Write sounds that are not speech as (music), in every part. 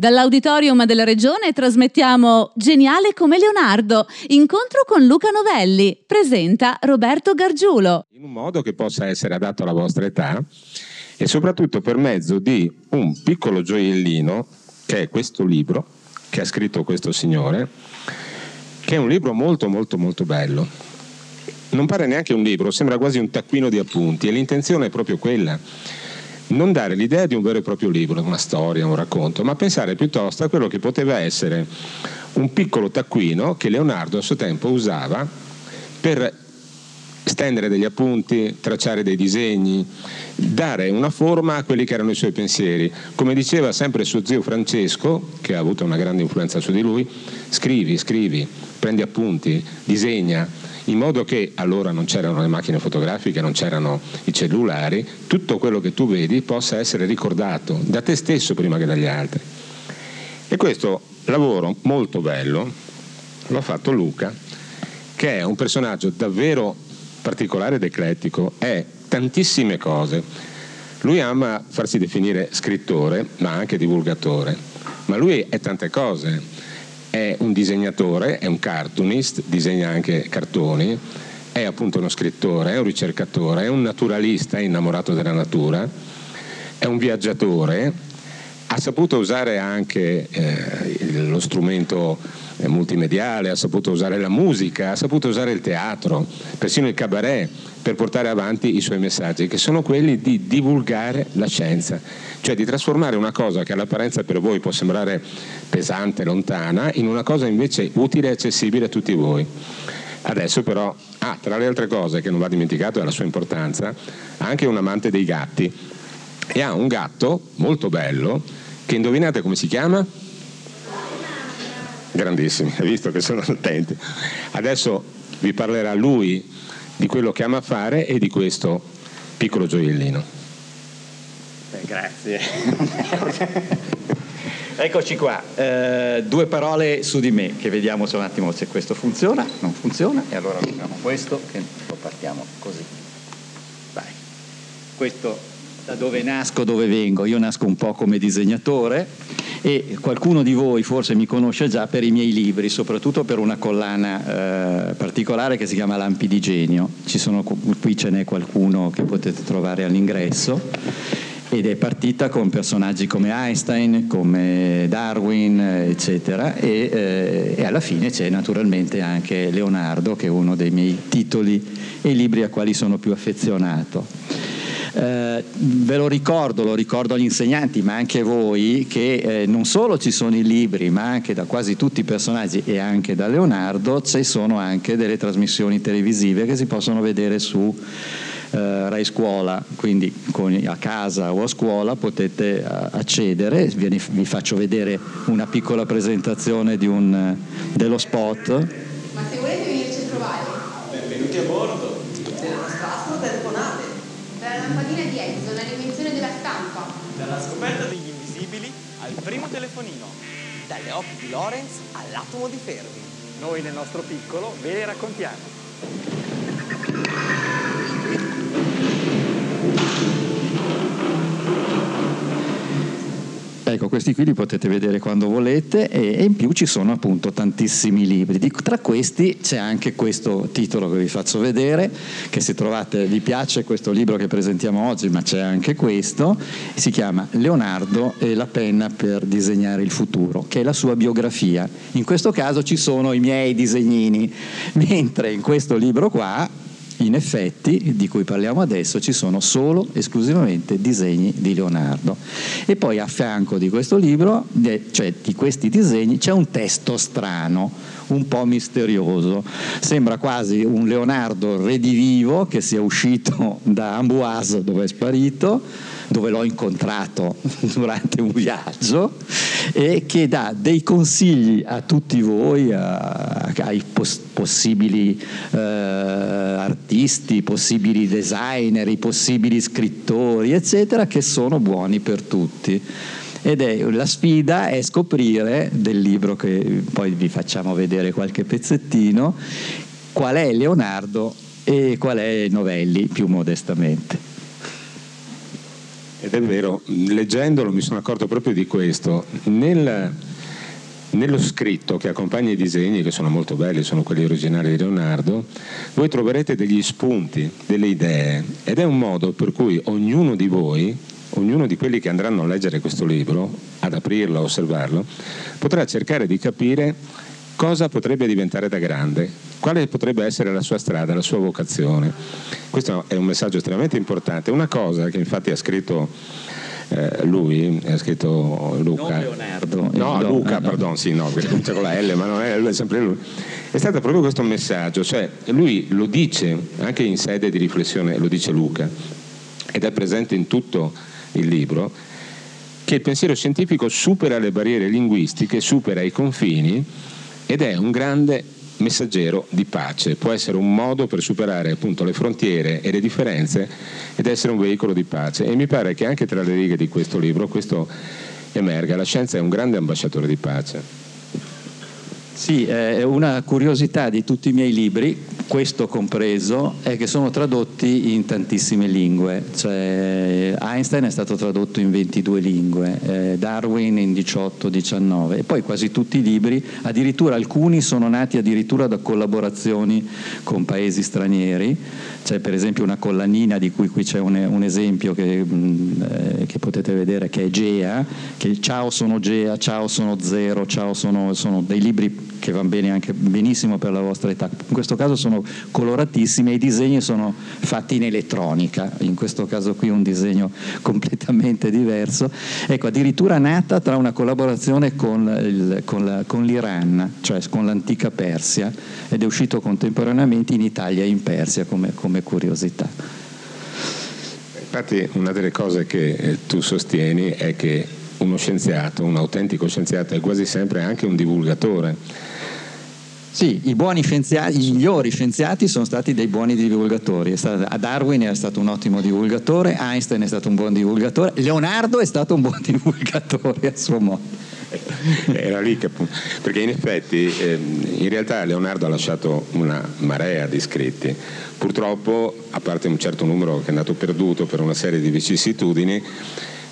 Dall'auditorium della Regione trasmettiamo Geniale come Leonardo, incontro con Luca Novelli, presenta Roberto Gargiulo. In un modo che possa essere adatto alla vostra età e soprattutto per mezzo di un piccolo gioiellino, che è questo libro, che ha scritto questo signore, che è un libro molto molto molto bello. Non pare neanche un libro, sembra quasi un taccuino di appunti e l'intenzione è proprio quella non dare l'idea di un vero e proprio libro, una storia, un racconto, ma pensare piuttosto a quello che poteva essere un piccolo taccuino che Leonardo a suo tempo usava per stendere degli appunti, tracciare dei disegni, dare una forma a quelli che erano i suoi pensieri. Come diceva sempre suo zio Francesco, che ha avuto una grande influenza su di lui, scrivi, scrivi, prendi appunti, disegna, in modo che allora non c'erano le macchine fotografiche, non c'erano i cellulari, tutto quello che tu vedi possa essere ricordato da te stesso prima che dagli altri. E questo lavoro molto bello l'ha fatto Luca, che è un personaggio davvero particolare ed eclettico, è tantissime cose. Lui ama farsi definire scrittore, ma anche divulgatore, ma lui è tante cose è un disegnatore, è un cartoonist, disegna anche cartoni, è appunto uno scrittore, è un ricercatore, è un naturalista è innamorato della natura, è un viaggiatore, ha saputo usare anche eh, lo strumento multimediale, ha saputo usare la musica, ha saputo usare il teatro, persino il cabaret, per portare avanti i suoi messaggi, che sono quelli di divulgare la scienza, cioè di trasformare una cosa che all'apparenza per voi può sembrare pesante, lontana, in una cosa invece utile e accessibile a tutti voi. Adesso però, ah, tra le altre cose che non va dimenticato è la sua importanza, ha anche un amante dei gatti e ha un gatto molto bello che indovinate come si chiama? Grandissimi, hai visto che sono attenti. Adesso vi parlerà lui di quello che ama fare e di questo piccolo gioiellino. Beh, grazie. (laughs) Eccoci qua, eh, due parole su di me, che vediamo se un attimo se questo funziona, non funziona, e allora facciamo questo che lo partiamo così. Vai. Questo da dove nasco, dove vengo. Io nasco un po' come disegnatore e qualcuno di voi forse mi conosce già per i miei libri, soprattutto per una collana eh, particolare che si chiama Lampi di Genio. Sono, qui ce n'è qualcuno che potete trovare all'ingresso ed è partita con personaggi come Einstein, come Darwin, eccetera, e, eh, e, alla fine c'è naturalmente anche Leonardo, che è uno dei miei titoli e libri a quali sono più affezionato. Eh, ve lo ricordo, lo ricordo agli insegnanti, ma anche voi, che eh, non solo ci sono i libri, ma anche da quasi tutti i personaggi e anche da Leonardo, ci sono anche delle trasmissioni televisive che si possono vedere su eh, Rai Scuola, quindi con, a casa o a scuola potete uh, accedere, vi, vi, faccio vedere una piccola presentazione un, dello spot. Ma se volete venirci a trovare, benvenuti a bordo. Del nostro astro telefonate. Dalla lampadina di Edison all'invenzione della stampa. Dalla scoperta degli invisibili al primo telefonino. Dalle occhi di Lorenz all'atomo di Fermi. Noi nel nostro piccolo ve le raccontiamo. Ecco, questi qui li potete vedere quando volete e, e in più ci sono appunto tantissimi libri. Di, tra questi c'è anche questo titolo che vi faccio vedere, che se trovate vi piace questo libro che presentiamo oggi, ma c'è anche questo, si chiama Leonardo e la penna per disegnare il futuro, che è la sua biografia. In questo caso ci sono i miei disegnini, mentre in questo libro qua in effetti, di cui parliamo adesso, ci sono solo esclusivamente disegni di Leonardo. E poi a fianco di questo libro, cioè di questi disegni, c'è un testo strano, un po' misterioso. Sembra quasi un Leonardo redivivo che sia uscito (laughs) da Amboise dove è sparito dove l'ho incontrato (laughs) durante un viaggio e che dà dei consigli a tutti voi, a, ai pos- possibili eh, artisti, possibili designer, i possibili scrittori, eccetera, che sono buoni per tutti ed è la sfida è scoprire del libro che poi vi facciamo vedere qualche pezzettino qual è Leonardo e qual è Novelli più modestamente. Ed è vero, leggendolo mi sono accorto proprio di questo. Nel, nello scritto che accompagna i disegni, che sono molto belli, sono quelli originali di Leonardo, voi troverete degli spunti, delle idee ed è un modo per cui ognuno di voi, ognuno di quelli che andranno a leggere questo libro, ad aprirlo, a osservarlo, potrà cercare di capire cosa potrebbe diventare da grande, quale potrebbe essere la sua strada, la sua vocazione. Questo è un messaggio estremamente importante. Una cosa che infatti ha scritto eh, lui, ha scritto Luca. Non Leonardo. No, Luca, no, no. pardon, sì, no, perché comincia con la L, ma non è, è sempre lui. È stato proprio questo messaggio, cioè lui lo dice anche in sede di riflessione, lo dice Luca, ed è presente in tutto il libro, che il pensiero scientifico supera le barriere linguistiche, supera i confini ed è un grande messaggero di pace, può essere un modo per superare appunto le frontiere e le differenze ed essere un veicolo di pace. E mi pare che anche tra le righe di questo libro questo emerga, la scienza è un grande ambasciatore di pace. Sì, eh, una curiosità di tutti i miei libri, questo compreso, è che sono tradotti in tantissime lingue. Cioè, Einstein è stato tradotto in 22 lingue, eh, Darwin in 18-19 e poi quasi tutti i libri, addirittura alcuni sono nati addirittura da collaborazioni con paesi stranieri. C'è per esempio una collanina di cui qui c'è un, un esempio che, mh, eh, che potete vedere che è Gea, che ciao sono Gea, ciao sono zero, ciao sono, sono dei libri che vanno bene anche benissimo per la vostra età. In questo caso sono coloratissimi e i disegni sono fatti in elettronica, in questo caso qui un disegno (laughs) completamente diverso. Ecco, addirittura nata tra una collaborazione con, il- con la- con l'Iran, cioè con l'antica Persia, ed è uscito contemporaneamente in Italia e in Persia come, come curiosità. Infatti una delle cose che eh, tu sostieni è che uno scienziato, un autentico scienziato, è quasi sempre anche un divulgatore. Sì, i i migliori scienziati sono stati dei buoni divulgatori. Stato- Darwin è stato un ottimo divulgatore, Einstein è stato un buon divulgatore, Leonardo è stato un buon (laughs) divulgatore a suo modo. Era lì che appunto- perché in effetti ehm, in realtà Leonardo ha lasciato una marea di scritti. Purtroppo, a parte un certo numero che è andato perduto per una serie di vicissitudini,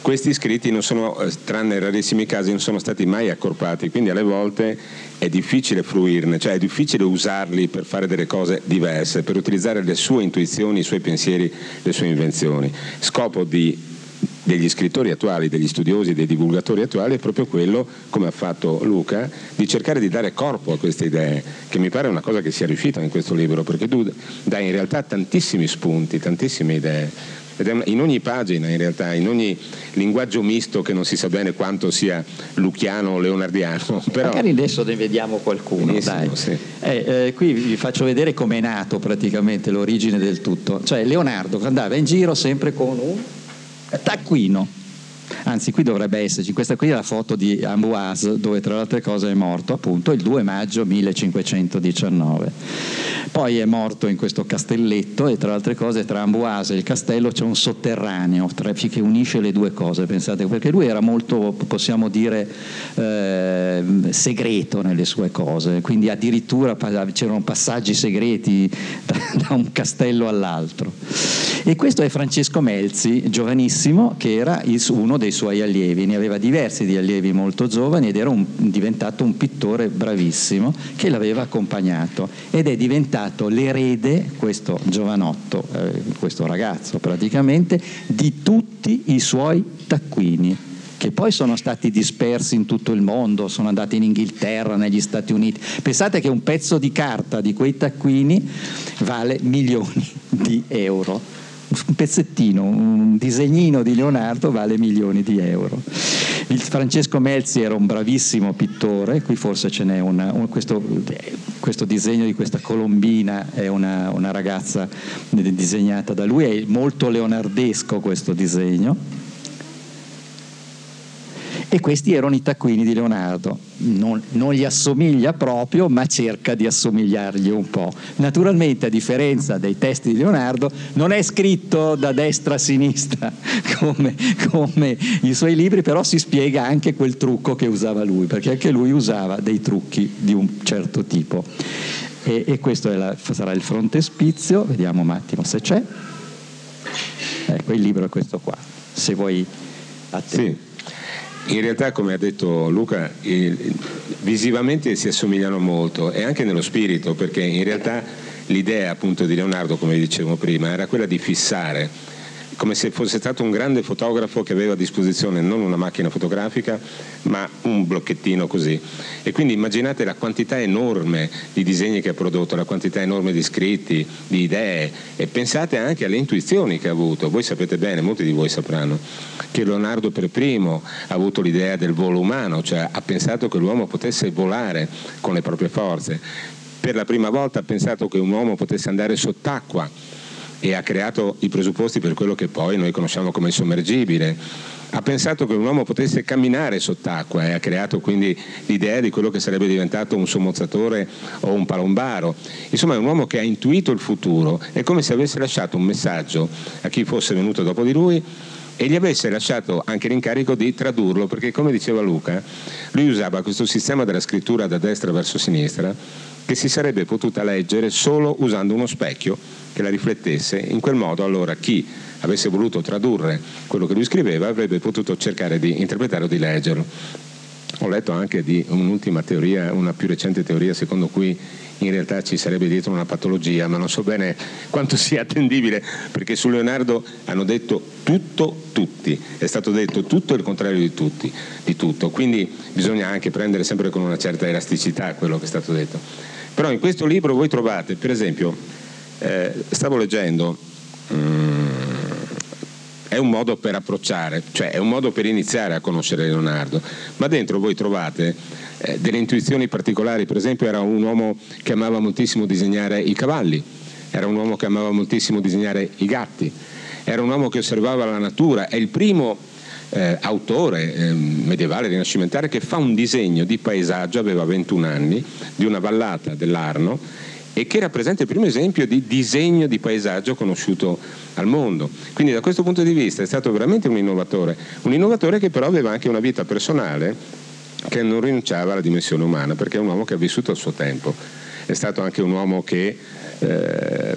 questi scritti non sono, eh, tranne in rarissimi casi, non sono stati mai accorpati, quindi alle volte è difficile fruirne, cioè è difficile usarli per fare delle cose diverse, per utilizzare le sue intuizioni, i suoi pensieri, le sue invenzioni. Scopo di degli scrittori attuali, degli studiosi, dei divulgatori attuali è proprio quello, come ha fatto Luca, di cercare di dare corpo a queste idee, che mi pare una cosa che sia riuscita in questo libro, perché tu dai in realtà tantissimi spunti, tantissime idee. Una- in ogni pagina, in realtà, in ogni linguaggio misto che non si sa bene quanto sia luchiano o leonardiano, (laughs) però Magari adesso ne vediamo qualcuno. Sì. Eh, eh, qui vi faccio vedere com'è nato praticamente l'origine del tutto. Cioè Leonardo andava in giro sempre con un taccuino. Anzi, qui dovrebbe esserci, questa qui è la foto di Amboise, dove tra le altre cose è morto appunto il 2 maggio 1519. Poi è morto in questo castelletto e tra le altre cose tra Amboise e il castello c'è un sotterraneo tra- che unisce le due cose, pensate, perché lui era molto, possiamo dire, eh, segreto nelle sue cose, quindi addirittura c'erano passaggi segreti da, (laughs) da un castello all'altro. E questo è Francesco Melzi, giovanissimo, che era il- uno dei suoi allievi, ne aveva diversi di allievi molto giovani ed era un- diventato un pittore bravissimo che l'aveva accompagnato ed è diventato l'erede, questo giovanotto, eh, questo ragazzo praticamente, di tutti i suoi taccuini che poi sono stati dispersi in tutto il mondo, sono andati in Inghilterra, negli Stati Uniti. Pensate che un pezzo di carta di quei taccuini vale milioni di euro. Un pezzettino, un disegnino di Leonardo vale milioni di euro. Il Francesco Melzi era un bravissimo pittore, qui forse ce n'è una, un- questo, questo disegno di questa colombina è una, una ragazza disegnata da lui, è molto leonardesco questo disegno. E questi erano i taccuini di Leonardo. Non, non gli assomiglia proprio, ma cerca di assomigliargli un po'. Naturalmente, a differenza dei testi di Leonardo, non è scritto da destra a sinistra (laughs) come, come i suoi libri, però si spiega anche quel trucco che usava lui, perché anche lui usava dei trucchi di un certo tipo. E, e questo la- sarà il frontespizio, vediamo un attimo se c'è. Ecco, il libro è questo qua. se vuoi. Sì. In realtà, come ha detto Luca, visivamente si assomigliano molto e anche nello spirito, perché in realtà l'idea appunto di Leonardo, come dicevo prima, era quella di fissare, come se fosse stato un grande fotografo che aveva a disposizione non una macchina fotografica, ma un blocchettino così. E quindi immaginate la quantità enorme di disegni che ha prodotto, la quantità enorme di scritti, di idee e pensate anche alle intuizioni che ha avuto. Voi sapete bene, molti di voi sapranno, che Leonardo per primo ha avuto l'idea del volo umano, cioè ha pensato che l'uomo potesse volare con le proprie forze. Per la prima volta ha pensato che un uomo potesse andare sott'acqua e ha creato i presupposti per quello che poi noi conosciamo come il sommergibile. Ha pensato che un uomo potesse camminare sott'acqua e ha creato quindi l'idea di quello che sarebbe diventato un sommozzatore o un palombaro. Insomma è un uomo che ha intuito il futuro, è come se avesse lasciato un messaggio a chi fosse venuto dopo di lui e gli avesse lasciato anche l'incarico di tradurlo, perché come diceva Luca, lui usava questo sistema della scrittura da destra verso sinistra che si sarebbe potuta leggere solo usando uno specchio che la riflettesse. In quel modo allora chi avesse voluto tradurre quello che lui scriveva avrebbe potuto cercare di interpretare o di leggerlo. Ho letto anche di un'ultima teoria, una più recente teoria secondo cui in realtà ci sarebbe dietro una patologia, ma non so bene (laughs) quanto sia attendibile, perché su Leonardo hanno detto tutto, tutti, è stato detto tutto il contrario di, tutti, di tutto, quindi bisogna anche prendere sempre con una certa elasticità quello che è stato detto. Però in questo libro voi trovate, per esempio, eh, stavo leggendo, mm, è un modo per approcciare, cioè è un modo per iniziare a conoscere Leonardo, ma dentro voi trovate eh, delle intuizioni particolari, per esempio era un uomo che amava moltissimo disegnare i cavalli, era un uomo che amava moltissimo disegnare i gatti, era un uomo che osservava la natura, è il primo eh, autore eh, medievale rinascimentale che fa un disegno di paesaggio, aveva 21 anni, di una vallata dell'Arno e che rappresenta il primo esempio di disegno di paesaggio conosciuto al mondo. Quindi da questo punto di vista è stato veramente un innovatore, un innovatore che però aveva anche una vita personale che non rinunciava alla dimensione umana, perché è un uomo che ha vissuto il suo tempo. È stato anche un uomo che, eh,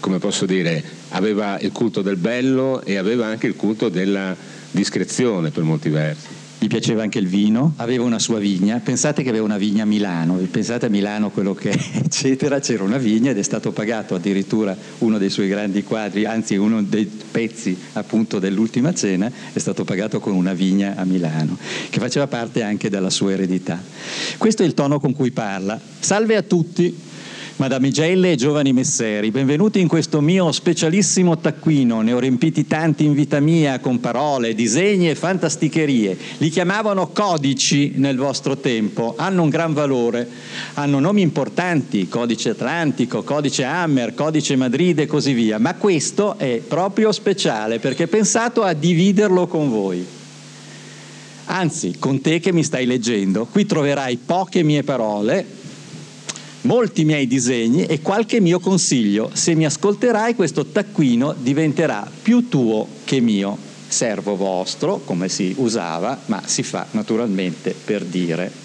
come posso dire, aveva il culto del bello e aveva anche il culto della discrezione per molti versi. Gli piaceva anche il vino, aveva una sua vigna, pensate che aveva una vigna a Milano, pensate a Milano quello che è, (laughs) eccetera, c'era una vigna ed è stato pagato addirittura uno dei suoi grandi quadri, anzi uno dei pezzi appunto dell'ultima cena, è stato pagato con una vigna a Milano, che faceva parte anche della sua eredità. Questo è il tono con cui parla. Salve a tutti, Madamigelle e giovani messeri, benvenuti in questo mio specialissimo taccuino, ne ho riempiti tanti in vita mia con parole, disegni e fantasticherie. Li chiamavano codici nel vostro tempo, hanno un gran valore, hanno nomi importanti, codice Atlantico, codice Hammer, codice Madrid e così via, ma questo è proprio speciale perché è pensato a dividerlo con voi. Anzi, con te che mi stai leggendo, qui troverai poche mie parole, molti miei disegni e qualche mio consiglio. Se mi ascolterai questo taccuino diventerà più tuo che mio. Servo vostro, come si usava, ma si fa naturalmente per dire.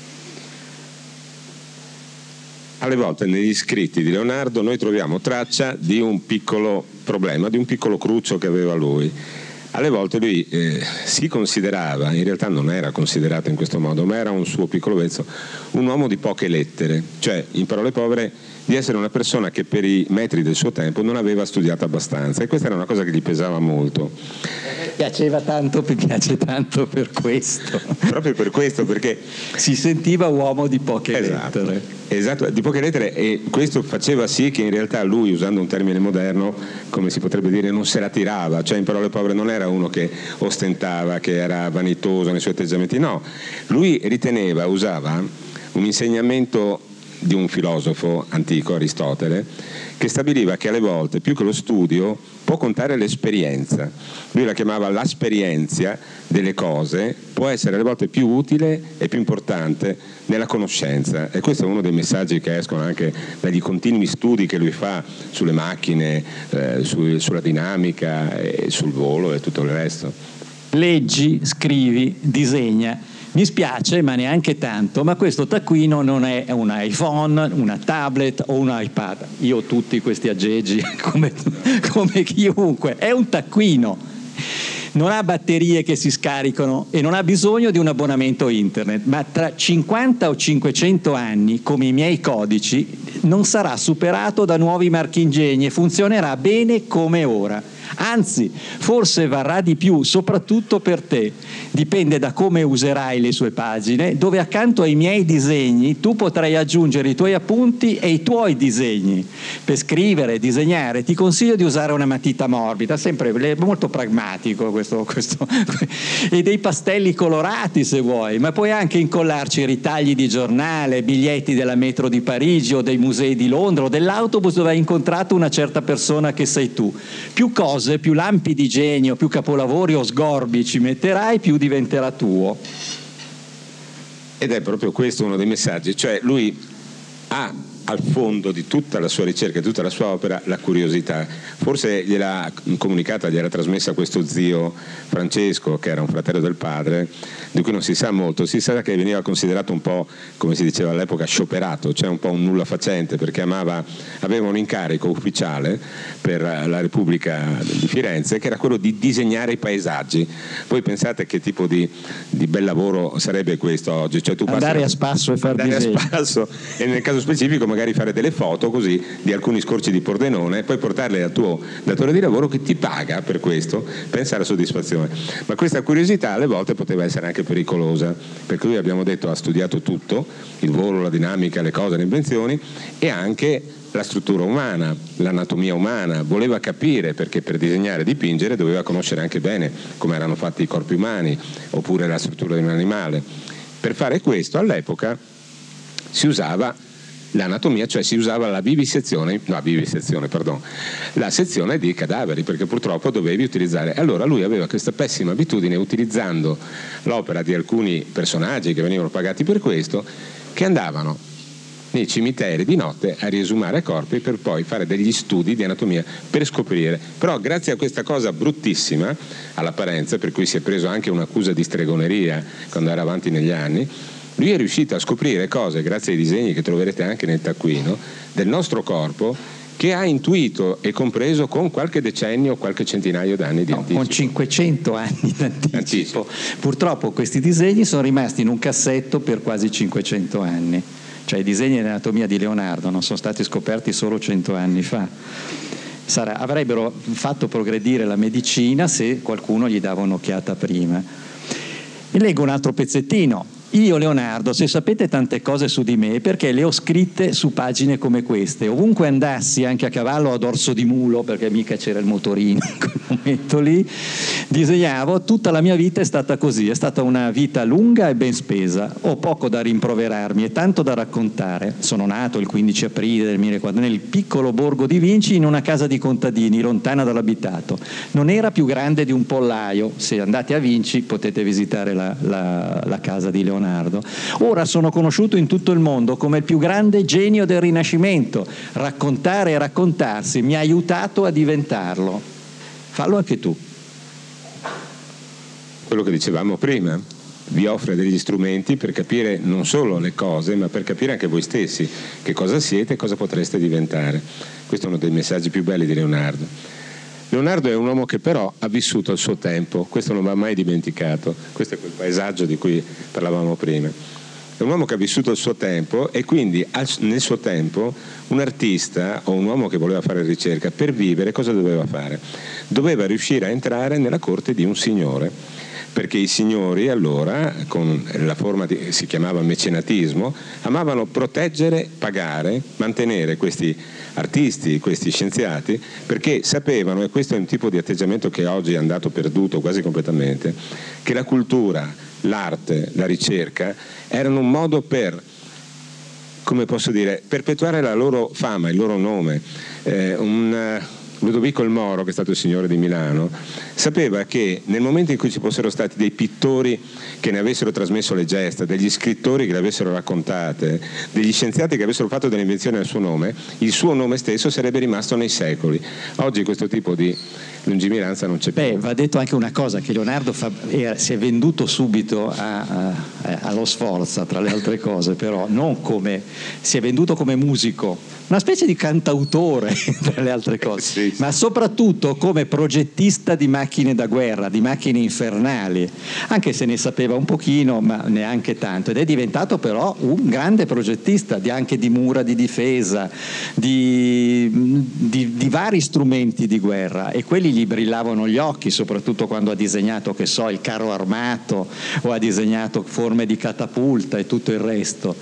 Alle volte negli scritti di Leonardo noi troviamo traccia di un piccolo problema, di un piccolo cruccio che aveva lui. Alle volte lui eh, si considerava, in realtà non era considerato in questo modo, ma era un suo piccolo vezzo, un uomo di poche lettere, cioè in parole povere di essere una persona che per i metri del suo tempo non aveva studiato abbastanza e questa era una cosa che gli pesava molto. Piaceva tanto, mi piace tanto per questo. Proprio per questo, perché si sentiva uomo di poche Esatto. lettere. Esatto, di poche lettere e questo faceva sì che in realtà lui, usando un termine moderno, come si potrebbe dire, non se la tirava, cioè in parole povere non era uno che ostentava, che era vanitoso nei suoi atteggiamenti, no, lui riteneva, usava un insegnamento di un filosofo antico, Aristotele, che stabiliva che alle volte più che lo studio può contare l'esperienza. Lui la chiamava l'esperienza delle cose, può essere alle volte più utile e più importante nella conoscenza. E questo è uno dei messaggi che escono anche dagli continui studi che lui fa sulle macchine, eh, su- sulla dinamica, sul volo e tutto il resto. Leggi, scrivi, disegna. Mi spiace, ma neanche tanto, ma questo taccuino non è un iPhone, una tablet o un iPad. Io ho tutti questi aggeggi (laughs) come, come chiunque, è un taccuino. non ha batterie che si scaricano e non ha bisogno di un abbonamento internet, ma tra 50 o 500 anni, come i miei codici, non sarà superato da nuovi marchingegni e funzionerà bene come ora. Anzi, forse varrà di più, soprattutto per te. Dipende da come userai le sue pagine, dove accanto ai miei disegni tu potrai aggiungere i tuoi appunti e i tuoi disegni. Per scrivere, disegnare, ti consiglio di usare una matita morbida, sempre molto pragmatico questo, questo (laughs) e dei pastelli colorati se vuoi, ma puoi anche incollarci ritagli di giornale, biglietti della metro di Parigi o dei musei di Londra o dell'autobus dove hai incontrato una certa persona che sei tu. Più cose cose, più lampi di genio, più capolavori o sgorbi ci metterai, più diventerà tuo. Ed è proprio questo uno dei messaggi, cioè lui ha al fondo di tutta la sua ricerca, di tutta la sua opera, la curiosità. Forse gliel'ha comunicata, gliel'ha trasmessa questo zio Francesco, che era un fratello del padre, di cui non si sa molto. Si sa che veniva considerato un po', come si diceva all'epoca, scioperato, cioè un po' un nulla facente, perché amava, aveva un incarico ufficiale per la Repubblica di Firenze, che era quello di disegnare i paesaggi. Voi pensate che tipo di, di bel lavoro sarebbe questo oggi? Cioè, tu andare a spasso e far andare disegni. a spasso e nel caso specifico magari fare delle foto così di alcuni scorci di Pordenone e poi portarle al tuo datore di lavoro che ti paga per questo, pensa alla soddisfazione. Ma questa curiosità alle volte poteva essere anche pericolosa, perché lui abbiamo detto ha studiato tutto, il volo, la dinamica, le cose, le invenzioni e anche la struttura umana, l'anatomia umana, voleva capire perché per disegnare e dipingere doveva conoscere anche bene come erano fatti i corpi umani oppure la struttura di un animale. Per fare questo all'epoca si usava l'anatomia, cioè si usava la vivisezione, no, vivisezione, pardon, la sezione di cadaveri, perché purtroppo dovevi utilizzare. Allora lui aveva questa pessima abitudine, utilizzando l'opera di alcuni personaggi che venivano pagati per questo, che andavano nei cimiteri di notte a riesumare corpi per poi fare degli studi di anatomia per scoprire. Però grazie a questa cosa bruttissima, all'apparenza, per cui si è preso anche un'accusa di stregoneria quando era avanti negli anni, lui è riuscito a scoprire cose, grazie ai disegni che troverete anche nel taccuino, del nostro corpo che ha intuito e compreso con qualche decennio, qualche centinaio d'anni di no, anticipo. Con 500 anni d'anticipo. Anticipo. Purtroppo questi disegni sono rimasti in un cassetto per quasi 500 anni. Cioè i disegni dell'anatomia di Leonardo non sono stati scoperti solo 100 anni fa. Sarà, avrebbero fatto progredire la medicina se qualcuno gli dava un'occhiata prima. E leggo un altro pezzettino. Io, Leonardo, se sapete tante cose su di me, perché le ho scritte su pagine come queste. Ovunque andassi, anche a cavallo a dorso di mulo, perché mica c'era il motorino in quel momento lì, disegnavo, tutta la mia vita è stata così, è stata una vita lunga e ben spesa. Ho poco da rimproverarmi e tanto da raccontare. Sono nato il 15 aprile del 1400 nel piccolo borgo di Vinci in una casa di contadini, lontana dall'abitato. Non era più grande di un pollaio. Se andate a Vinci potete visitare la, la, la casa di Leonardo Leonardo. Ora sono conosciuto in tutto il mondo come il più grande genio del Rinascimento. Raccontare e raccontarsi mi ha aiutato a diventarlo. Fallo anche tu. Quello che dicevamo prima, vi offre degli strumenti per capire non solo le cose, ma per capire anche voi stessi che cosa siete e cosa potreste diventare. Questo è uno dei messaggi più belli di Leonardo. Leonardo è un uomo che però ha vissuto il suo tempo, questo non va mai dimenticato, questo è quel paesaggio di cui parlavamo prima. È un uomo che ha vissuto il suo tempo e quindi nel suo tempo un artista o un uomo che voleva fare ricerca per vivere cosa doveva fare? Doveva riuscire a entrare nella corte di un signore perché i signori allora, con la forma che si chiamava mecenatismo, amavano proteggere, pagare, mantenere questi artisti, questi scienziati, perché sapevano, e questo è un tipo di atteggiamento che oggi è andato perduto quasi completamente, che la cultura, l'arte, la ricerca erano un modo per come posso dire, perpetuare la loro fama, il loro nome, eh, un, Ludovico il Moro, che è stato il signore di Milano, sapeva che nel momento in cui ci fossero stati dei pittori che ne avessero trasmesso le gesta, degli scrittori che le avessero raccontate, degli scienziati che avessero fatto delle invenzioni al suo nome, il suo nome stesso sarebbe rimasto nei secoli. Oggi questo tipo di lungimiranza non c'è più. Beh, va detto anche una cosa, che Leonardo fa, era, si è venduto subito a, a, allo Sforza, tra le altre cose, però non come, si è venduto come musico, una specie di cantautore, (laughs) tra le altre cose. Sì. Sì, sì. ma soprattutto come progettista di macchine da guerra, di macchine infernali, anche se ne sapeva un pochino, ma neanche tanto, ed è diventato però un grande progettista di, anche di mura di difesa, di, di- di vari strumenti di guerra e quelli gli brillavano gli occhi, soprattutto quando ha disegnato, che so, il carro armato o ha disegnato forme di catapulta e tutto il resto.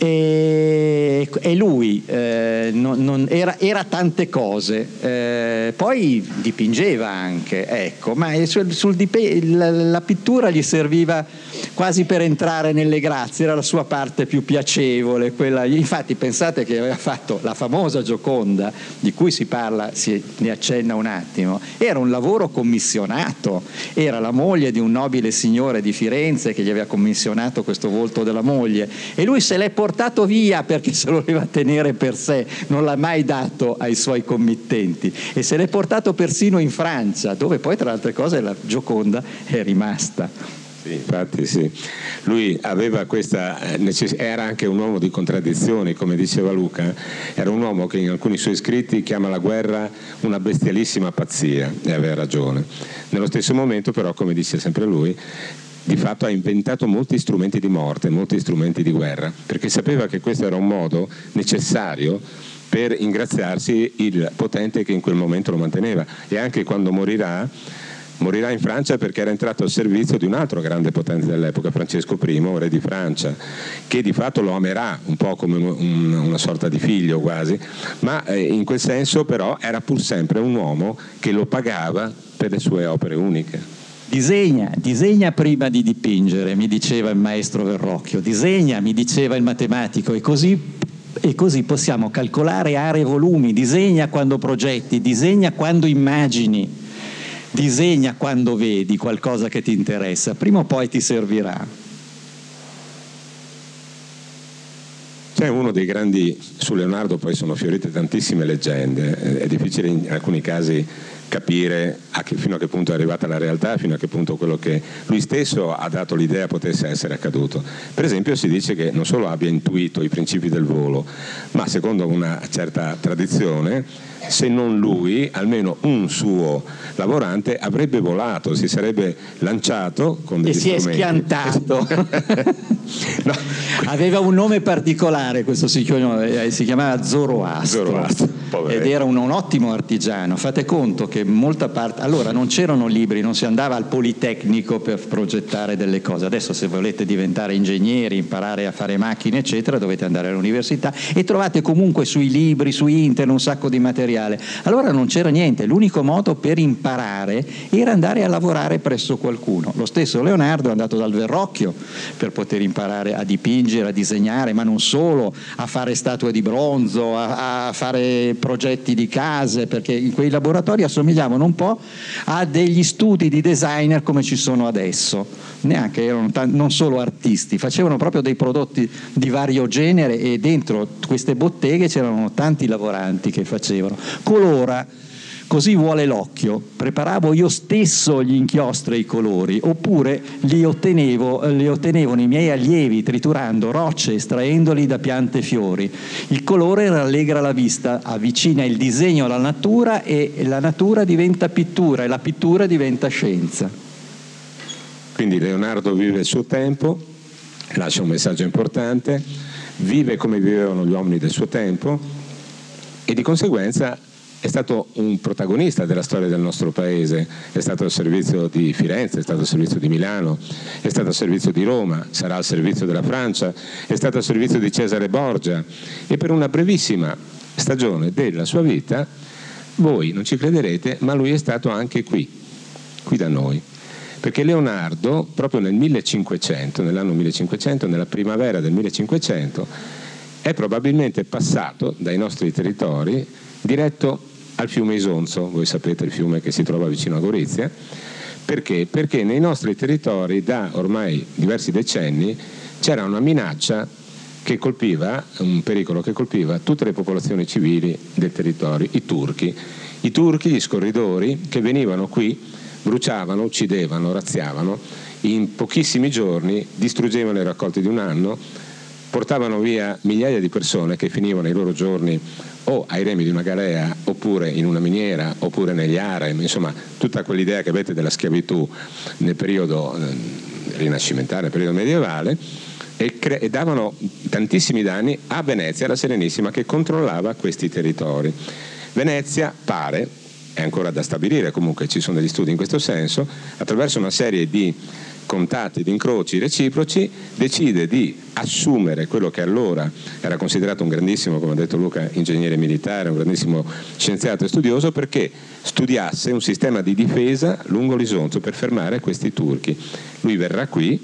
E, e lui eh, non- non- era, era tante cose, eh, poi dipingeva anche, ecco, ma sul- sul dipe- la, la pittura gli serviva quasi per entrare nelle grazie, era la sua parte più piacevole. Quella, infatti pensate che aveva fatto la famosa Gioconda, di cui si parla, si ne accenna un attimo, era un lavoro commissionato, era la moglie di un nobile signore di Firenze che gli aveva commissionato questo volto della moglie e lui se l'è portato via perché se lo voleva tenere per sé, non l'ha mai dato ai suoi committenti e se l'è portato persino in Francia, dove poi tra le altre cose la Gioconda è rimasta. Sì, infatti sì. Lui questa eh, era anche un uomo di contraddizioni, come diceva Luca, era un uomo che in alcuni suoi scritti chiama la guerra una bestialissima pazzia, e aveva ragione. Nello stesso momento però, come dice sempre lui, di fatto ha inventato molti strumenti di morte, molti strumenti di guerra, perché sapeva che questo era un modo necessario per ingraziarsi il potente che in quel momento lo manteneva e anche quando morirà Morirà in Francia perché era entrato al servizio di un altro grande potente dell'epoca, Francesco I, re di Francia, che di fatto lo amerà un po' come un- una sorta di figlio quasi, ma eh, in quel senso però era pur sempre un uomo che lo pagava per le sue opere uniche. Disegna, disegna prima di dipingere, mi diceva il maestro Verrocchio, disegna, mi diceva il matematico, e così, e così possiamo calcolare aree e volumi, disegna quando progetti, disegna quando immagini, disegna quando vedi qualcosa che ti interessa, prima o poi ti servirà. C'è uno dei grandi, su Leonardo poi sono fiorite tantissime leggende, eh, è difficile in alcuni casi capire a che- fino a che punto è arrivata la realtà, fino a che punto quello che lui stesso ha dato l'idea potesse essere accaduto. Per esempio si dice che non solo abbia intuito i principi del volo, ma secondo una certa tradizione, se non lui, almeno un suo lavorante avrebbe volato, si sarebbe lanciato con degli E si è strumenti. schiantato. (laughs) No, (laughs) Aveva un nome particolare questo signore, eh, si chiamava Zoroastro, Zoroastro, ed era un, un ottimo artigiano. Fate conto che molta parte... Allora non c'erano libri, non si andava al Politecnico per progettare delle cose. Adesso se volete diventare ingegneri, imparare a fare macchine, eccetera, dovete andare all'università e trovate comunque sui libri, su internet un sacco di materiale. Allora non c'era niente, l'unico modo per imparare era andare a lavorare presso qualcuno. Lo stesso Leonardo è andato dal Verrocchio per poter imparare a dipingere, a disegnare, ma non solo, a fare statue di bronzo, a, a fare progetti di case, perché in quei laboratori assomigliavano un po' a degli studi di designer come ci sono adesso. Neanche erano tan- non solo artisti, facevano proprio dei prodotti di vario genere e dentro queste botteghe c'erano tanti lavoranti che facevano. Colora Così vuole l'occhio. Preparavo io stesso gli inchiostri e i colori, oppure li, ottenevo, li ottenevano i miei allievi triturando rocce, estraendoli da piante e fiori. Il colore rallegra la vista, avvicina il disegno alla natura e la natura diventa pittura e la pittura diventa scienza. Quindi Leonardo vive il suo tempo, lascia un messaggio importante, vive come vivevano gli uomini del suo tempo e di conseguenza è stato un protagonista della storia del nostro paese, è stato al servizio di Firenze, è stato al servizio di Milano, è stato al servizio di Roma, sarà al servizio della Francia, è stato al servizio di Cesare Borgia e per una brevissima stagione della sua vita, voi non ci crederete, ma lui è stato anche qui, qui da noi. Perché Leonardo, proprio nel 1500, nell'anno 1500, nella primavera del 1500, è probabilmente passato dai nostri territori diretto al fiume Isonzo, voi sapete il fiume che si trova vicino a Gorizia, perché? Perché nei nostri territori da ormai diversi decenni c'era una minaccia che colpiva, un pericolo che colpiva tutte le popolazioni civili del territorio, i turchi. I turchi, gli scorridori, che venivano qui, bruciavano, uccidevano, razziavano, in pochissimi giorni distruggevano i raccolti di un anno, portavano via migliaia di persone che finivano i loro giorni o ai remi di una galea oppure in una miniera oppure negli harem, insomma tutta quell'idea che avete della schiavitù nel periodo eh, rinascimentale, nel periodo medievale e, cre- e davano tantissimi danni a Venezia, la Serenissima che controllava questi territori. Venezia pare, è ancora da stabilire, comunque ci sono degli studi in questo senso, attraverso una serie di contatti, di incroci reciproci, decide di assumere quello che allora era considerato un grandissimo, come ha detto Luca, ingegnere militare, un grandissimo scienziato e studioso, perché studiasse un sistema di difesa lungo l'Isonzo per fermare questi turchi. Lui verrà qui,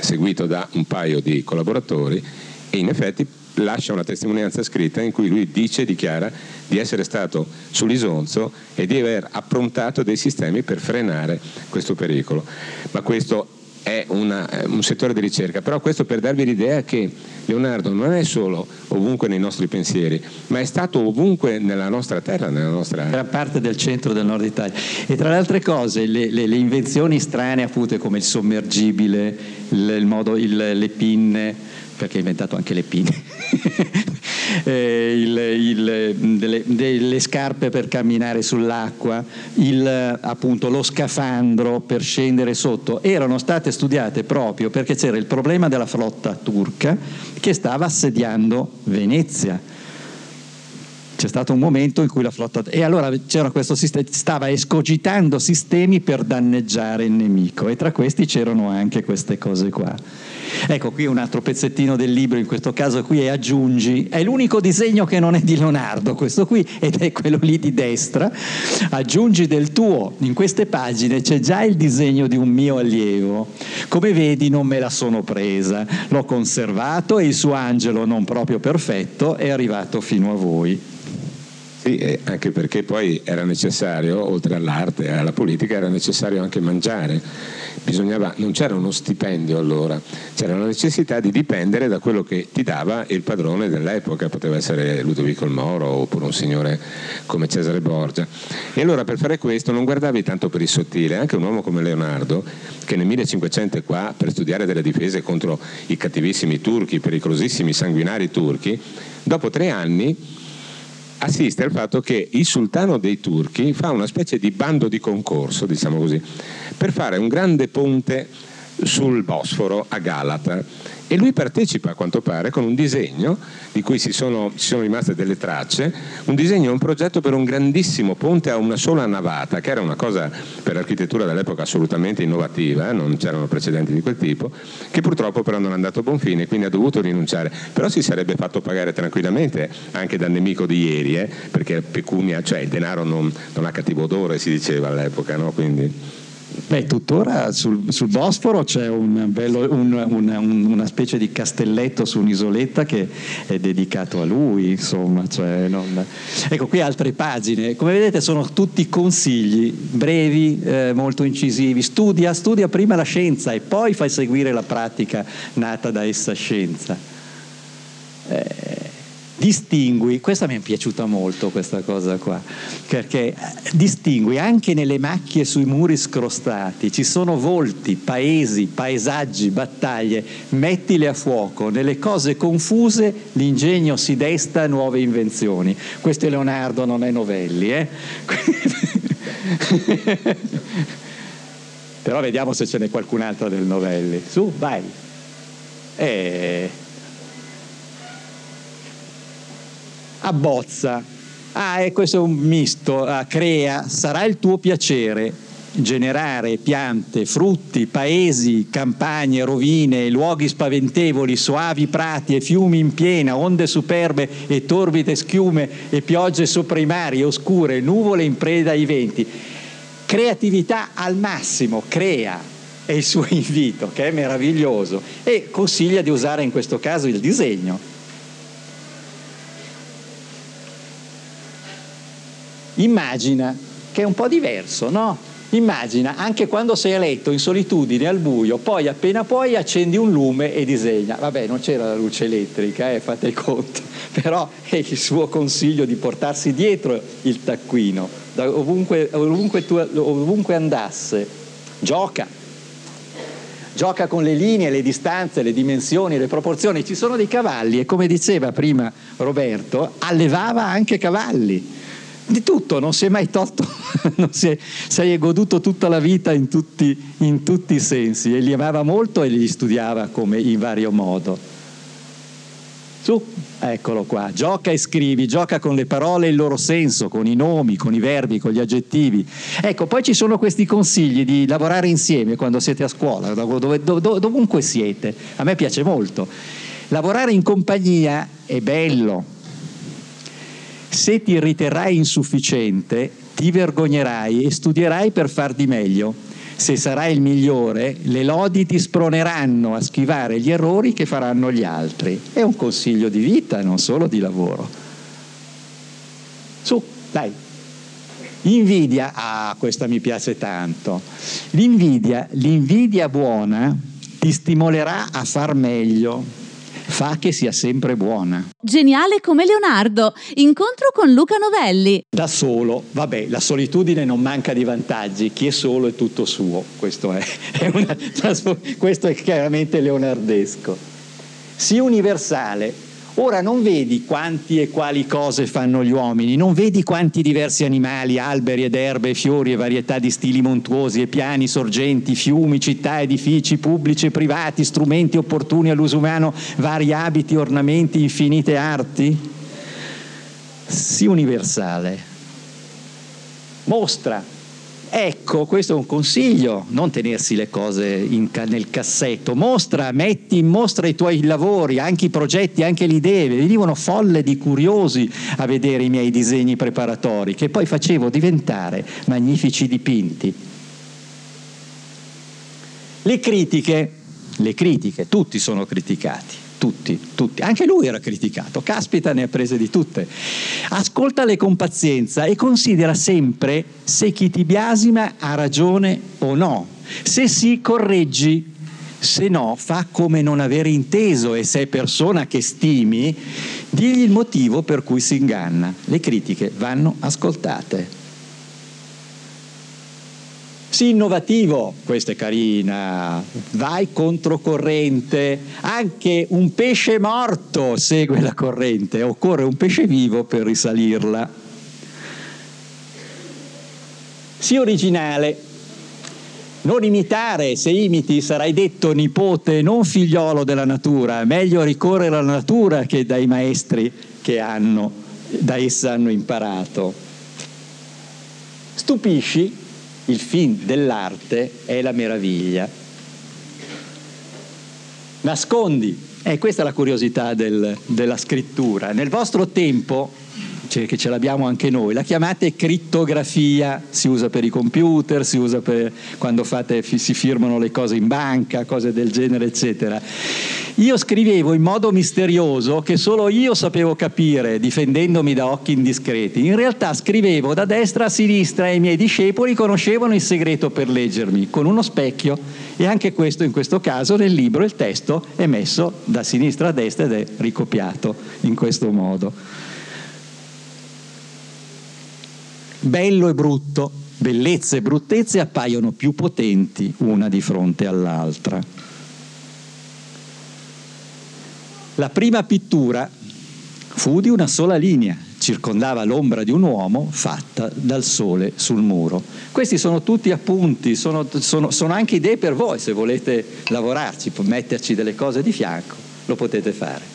seguito da un paio di collaboratori, e in effetti lascia una testimonianza scritta in cui lui dice, dichiara di essere stato sull'Isonzo e di aver approntato dei sistemi per frenare questo pericolo. Ma questo è una, un settore di ricerca, però questo per darvi l'idea che Leonardo non è solo ovunque nei nostri pensieri, ma è stato ovunque nella nostra terra, nella nostra... Gran parte del centro del nord Italia. E tra le altre cose, le, le, le invenzioni strane appunto come il sommergibile, il, il modo, il, le pinne, perché ha inventato anche le pinne, (laughs) eh, il, il, delle, delle, scarpe per camminare sull'acqua, il, appunto, lo scafandro per scendere sotto, erano state studiate proprio perché c'era il problema della flotta turca che stava assediando Venezia. C'è stato un momento in cui la flotta e allora c'era questo sistema stava escogitando sistemi per danneggiare il nemico e tra questi c'erano anche queste cose qua ecco qui un altro pezzettino del libro in questo caso qui è aggiungi. È l'unico disegno che non è di Leonardo questo qui ed è quello lì di destra. Aggiungi del tuo. In queste pagine c'è già il disegno di un mio allievo. Come vedi non me la sono presa. L'ho conservato e il suo angelo non proprio perfetto è arrivato fino a voi sì, anche perché poi era necessario, oltre all'arte e alla politica, era necessario anche mangiare. Bisognava, non c'era uno stipendio allora, c'era la necessità di dipendere da quello che ti dava il padrone dell'epoca, poteva essere Ludovico il Moro oppure un signore come Cesare Borgia. E allora per fare questo non guardavi tanto per il sottile, anche un uomo come Leonardo, che nel 1500 è qua per studiare delle difese contro i cattivissimi turchi, i pericolosissimi sanguinari turchi, dopo tre anni assiste al fatto che il sultano dei turchi fa una specie di bando di concorso, diciamo così, per fare un grande ponte sul Bosforo a Galata e lui partecipa a quanto pare con un disegno di cui ci sono, ci sono rimaste delle tracce, un disegno, un progetto per un grandissimo ponte a una sola navata, che era una cosa per l'architettura dell'epoca assolutamente innovativa, eh? non c'erano precedenti di quel tipo, che purtroppo però non è andato a buon fine, quindi ha dovuto rinunciare. Però si sarebbe fatto pagare tranquillamente anche dal nemico di ieri, eh? perché pecunia, cioè il denaro non, non ha cattivo odore, si diceva all'epoca, no? quindi... Beh, tuttora sul, sul Bosforo c'è un bello, un, un, una specie di castelletto su un'isoletta che è dedicato a lui, insomma. Cioè non... Ecco, qui altre pagine. Come vedete sono tutti consigli brevi, eh, molto incisivi. Studia, studia prima la scienza e poi fai seguire la pratica nata da essa scienza. Eh, distingui, questa mi è piaciuta molto questa cosa qua, perché distingui anche nelle macchie sui muri scrostati, ci sono volti, paesi, paesaggi, battaglie, mettile a fuoco, nelle cose confuse l'ingegno si desta a nuove invenzioni. Questo è Leonardo, non è Novelli, eh? (laughs) Però vediamo se ce n'è qualcun'altra del Novelli. Su, vai. Eh... abbozza. Ah, e questo è un misto, ah, crea, sarà il tuo piacere generare piante, frutti, paesi, campagne, rovine, luoghi spaventevoli, soavi prati e fiumi in piena, onde superbe e torbide schiume e piogge sopra i mari, oscure, nuvole in preda ai venti. Creatività al massimo, crea, è il suo (laughs) invito, che è meraviglioso, e consiglia di usare in questo caso il disegno Immagina che è un po' diverso, no? Immagina anche quando sei a letto in solitudine al buio, poi appena poi accendi un lume e disegna. Vabbè, non c'era la luce elettrica, eh, fate il conto, (laughs) però è il suo consiglio di portarsi dietro il taccuino, ovunque, ovunque, tu, ovunque andasse. Gioca. gioca con le linee, le distanze, le dimensioni, le proporzioni. Ci sono dei cavalli e come diceva prima Roberto, allevava anche cavalli. Di tutto, non si è mai tolto, (laughs) si è, si è goduto tutta la vita in tutti, in tutti i sensi e li amava molto e li studiava come in vario modo. Su, eccolo qua, gioca e scrivi, gioca con le parole e il loro senso, con i nomi, con i verbi, con gli aggettivi. Ecco, poi ci sono questi consigli di lavorare insieme quando siete a scuola, dove, dove, dovunque siete. A me piace molto. Lavorare in compagnia è bello. Se ti riterrai insufficiente, ti vergognerai e studierai per far di meglio se sarai il migliore, le lodi ti sproneranno a schivare gli errori che faranno gli altri. È un consiglio di vita, non solo di lavoro. Su, dai. Invidia, ah, questa mi piace tanto. L'invidia, l'invidia buona ti stimolerà a far meglio, fa che sia sempre buona. Geniale come Leonardo. Incontro con Luca Novelli. Da solo, vabbè, la solitudine non manca di vantaggi, chi è solo è tutto suo, questo è, (laughs) è una, questo è chiaramente leonardesco. Sii universale, Ora non vedi quanti e quali cose fanno gli uomini, non vedi quanti diversi animali, alberi ed erbe, fiori e varietà di stili montuosi e piani, sorgenti, fiumi, città, edifici pubblici e privati, strumenti opportuni all'uso umano, vari abiti, ornamenti, infinite arti? Sii universale. Mostra Ecco, questo è un consiglio, non tenersi le cose in, nel cassetto, mostra, metti in mostra i tuoi lavori, anche i progetti, anche le idee, venivano folle di curiosi a vedere i miei disegni preparatori che poi facevo diventare magnifici dipinti. Le critiche, le critiche, tutti sono criticati tutti, tutti. Anche lui era criticato, caspita ne ha prese di tutte. Ascoltale con pazienza e considera sempre se chi ti biasima ha ragione o no. Se sì, correggi, se no, fa come non aver inteso e se è persona che stimi, digli il motivo per cui si inganna. Le critiche vanno ascoltate. Sii innovativo, questa è carina, vai controcorrente, anche un pesce morto segue la corrente, occorre un pesce vivo per risalirla. Sii originale, non imitare, se imiti sarai detto nipote, non figliolo della natura, meglio ricorrere alla natura che dai maestri che hanno, da essa hanno imparato. Stupisci, il fin dell'arte è la meraviglia. Nascondi, eh, questa è la curiosità del, della scrittura. Nel vostro tempo cioè che ce l'abbiamo anche noi, la chiamate crittografia, si usa per i computer, si usa per quando fate, si firmano le cose in banca, cose del genere, eccetera. Io scrivevo in modo misterioso che solo io sapevo capire, difendendomi da occhi indiscreti. In realtà scrivevo da destra a sinistra e i miei discepoli conoscevano il segreto per leggermi, con uno specchio. E anche questo, in questo caso, nel libro il testo è messo da sinistra a destra ed è ricopiato in questo modo. Bello e brutto, bellezza e bruttezze appaiono più potenti una di fronte all'altra. La prima pittura fu di una sola linea, circondava l'ombra di un uomo fatta dal sole sul muro. Questi sono tutti appunti, sono, sono, sono anche idee per voi, se volete lavorarci, metterci delle cose di fianco, lo potete fare.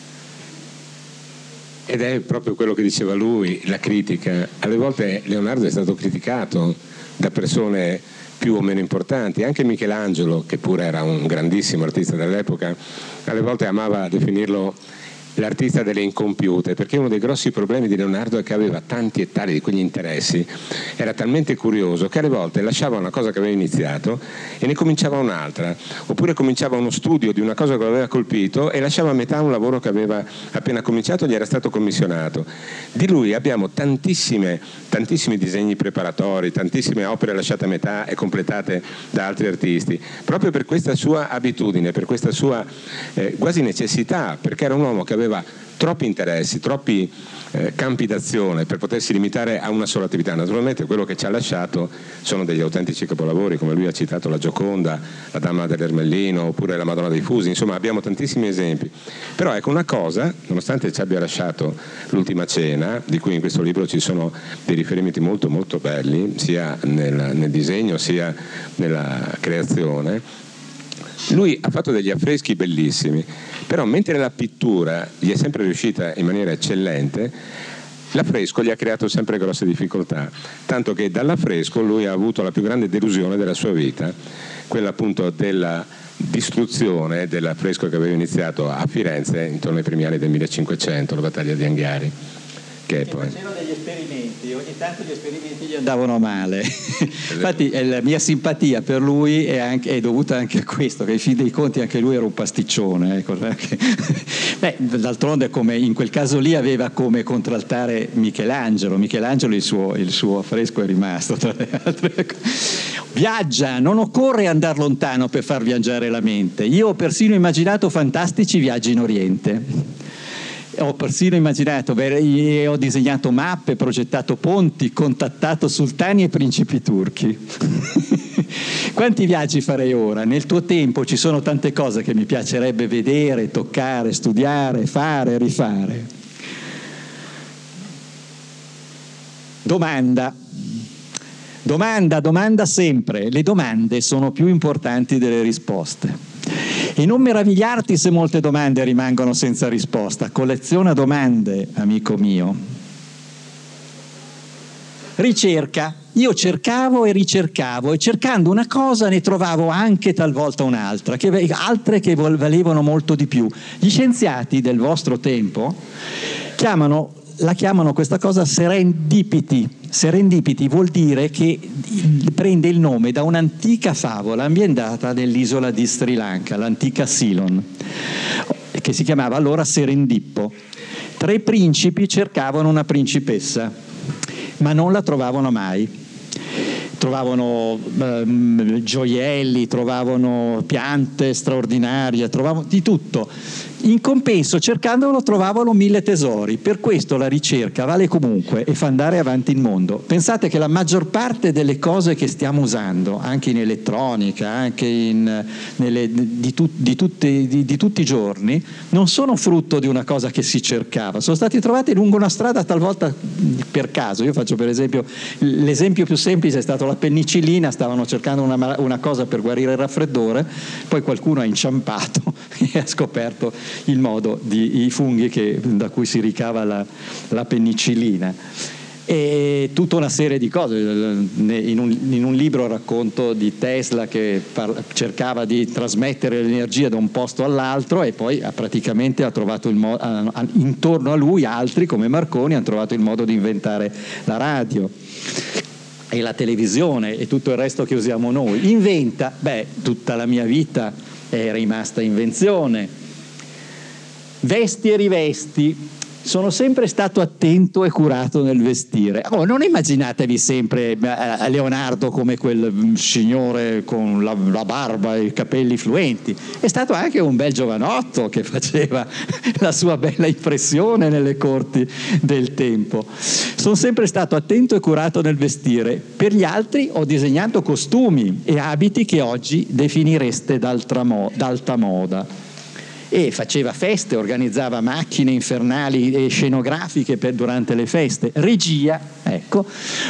Ed è proprio quello che diceva lui, la critica. Alle volte Leonardo è stato criticato da persone più o meno importanti, anche Michelangelo, che pure era un grandissimo artista dell'epoca, alle volte amava definirlo l'artista delle incompiute, perché uno dei grossi problemi di Leonardo è che aveva tanti e tali di quegli interessi, era talmente curioso che alle volte lasciava una cosa che aveva iniziato e ne cominciava un'altra, oppure cominciava uno studio di una cosa che lo aveva colpito e lasciava a metà un lavoro che aveva appena cominciato e gli era stato commissionato. Di lui abbiamo tantissimi disegni preparatori, tantissime opere lasciate a metà e completate da altri artisti, proprio per questa sua abitudine, per questa sua eh, quasi necessità, perché era un uomo che aveva aveva troppi interessi, troppi eh, campi d'azione per potersi limitare a una sola attività. Naturalmente quello che ci ha lasciato sono degli autentici capolavori, come lui ha citato la Gioconda, la Dama dell'Ermellino oppure la Madonna dei Fusi, insomma abbiamo tantissimi esempi. Però ecco una cosa, nonostante ci abbia lasciato l'ultima cena, di cui in questo libro ci sono dei riferimenti molto molto belli, sia nel, nel disegno sia nella creazione, lui ha fatto degli affreschi bellissimi, però mentre la pittura gli è sempre riuscita in maniera eccellente, l'affresco gli ha creato sempre grosse difficoltà, tanto che dall'affresco lui ha avuto la più grande delusione della sua vita, quella appunto della distruzione dell'affresco che aveva iniziato a Firenze intorno ai primi anni del 1500, la battaglia di Anghiari. Che poi... Esperimenti, ogni tanto gli esperimenti gli andavano male. (laughs) Infatti eh, la mia simpatia per lui è, anche, è, dovuta anche a questo, che in fin dei conti anche lui era un pasticcione. Ecco. (laughs) Beh, d'altronde come in quel caso lì aveva come contraltare Michelangelo, Michelangelo il suo, il suo affresco è rimasto tra le altre. Ecco. Viaggia, non occorre andare lontano per far viaggiare la mente. Io ho persino immaginato fantastici viaggi in Oriente ho persino immaginato, ho disegnato mappe, progettato ponti, contattato sultani e principi turchi. (laughs) Quanti viaggi farei ora? Nel tuo tempo ci sono tante cose che mi piacerebbe vedere, toccare, studiare, fare, rifare. Domanda. Domanda, domanda sempre. Le domande sono più importanti delle risposte. E non meravigliarti se molte domande rimangono senza risposta. Colleziona domande, amico mio. Ricerca. Io cercavo e ricercavo e cercando una cosa ne trovavo anche talvolta un'altra, che, altre che valevano molto di più. Gli scienziati del vostro tempo chiamano la chiamano questa cosa serendipity. Serendipity vuol dire che prende il nome da un'antica favola ambientata nell'isola di Sri Lanka, l'antica Ceylon, che si chiamava allora Serendippo. Tre principi cercavano una principessa, ma non la trovavano mai trovavano eh, gioielli, trovavano piante straordinarie, trovavano di tutto. In compenso, cercandolo, trovavano mille tesori. Per questo la ricerca vale comunque e fa andare avanti il mondo. Pensate che la maggior parte delle cose che stiamo usando, anche in elettronica, anche in, nelle, di, tu, di, tutti, di, di, tutti i giorni, non sono frutto di una cosa che si cercava. Sono stati trovati lungo una strada talvolta per caso. Io faccio per esempio, l'esempio più semplice è stato la penicillina, stavano cercando una, una cosa per guarire il raffreddore, poi qualcuno ha inciampato (laughs) e ha scoperto il modo di i funghi che, da cui si ricava la, la penicillina e tutta una serie di cose. In un, in un libro racconto di Tesla che par- cercava di trasmettere l'energia da un posto all'altro e poi ha praticamente ha trovato il modo, intorno a lui altri come Marconi hanno trovato il modo di inventare la radio e la televisione e tutto il resto che usiamo noi. Inventa, beh, tutta la mia vita è rimasta invenzione vesti e rivesti, sono sempre stato attento e curato nel vestire. Oh, non immaginatevi sempre eh, Leonardo come quel mm, signore con la, la, barba e i capelli fluenti. È stato anche un bel giovanotto che faceva (laughs) la sua bella impressione nelle corti del tempo. Sono sempre stato attento e curato nel vestire. Per gli altri ho disegnato costumi e abiti che oggi definireste d'alta moda e faceva feste, organizzava macchine infernali e scenografiche per, durante le feste, regia, ecco,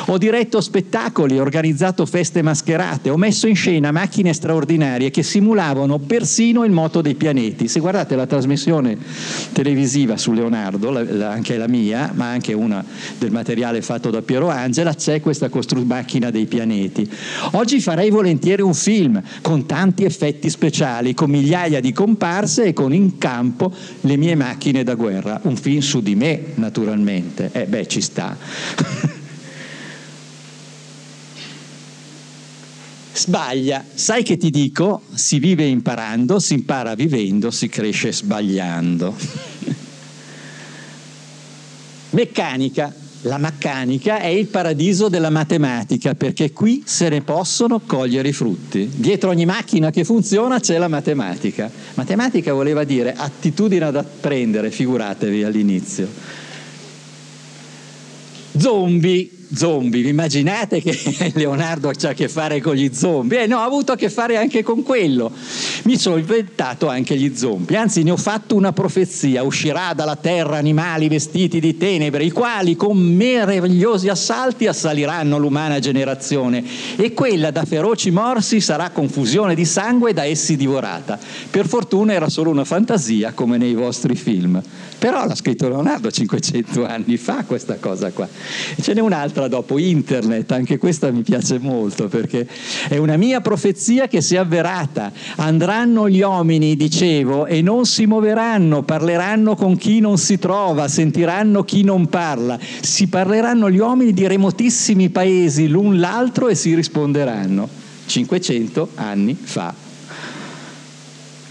ho diretto spettacoli, ho organizzato feste mascherate, ho messo in scena macchine straordinarie che simulavano persino il moto dei pianeti. Se guardate la trasmissione televisiva su Leonardo, la, la, anche la mia, ma anche una del materiale fatto da Piero Angela, c'è questa costru- macchina dei pianeti. Oggi farei volentieri un film con tanti effetti speciali, con migliaia di comparse e con in campo le mie macchine da guerra. Un film su di me, naturalmente. Eh beh, ci sta. (laughs) Sbaglia, sai che ti dico? Si vive imparando, si impara vivendo, si cresce sbagliando. (laughs) Meccanica, la meccanica è il paradiso della matematica perché qui se ne possono cogliere i frutti. Dietro ogni macchina che funziona c'è la matematica. Matematica voleva dire attitudine ad apprendere, figuratevi all'inizio. Zombie zombie. Vi immaginate che (laughs) Leonardo ha a che fare con gli zombie? Eh no, ha avuto a che fare anche con quello. Mi sono inventato anche gli zombie, anzi ne ho fatto una profezia. Uscirà dalla terra animali vestiti di tenebre, i quali con meravigliosi assalti assaliranno l'umana generazione e quella da feroci morsi sarà confusione di sangue da essi divorata. Per fortuna era solo una fantasia come nei vostri film. Però l'ha scritto Leonardo 500 anni fa questa cosa qua. Ce n'è un'altra dopo, internet, anche questa mi piace molto perché è una mia profezia che si è avverata. Andranno gli uomini, dicevo, e non si muoveranno, parleranno con chi non si trova, sentiranno chi non parla. Si parleranno gli uomini di remotissimi paesi l'un l'altro e si risponderanno. 500 anni fa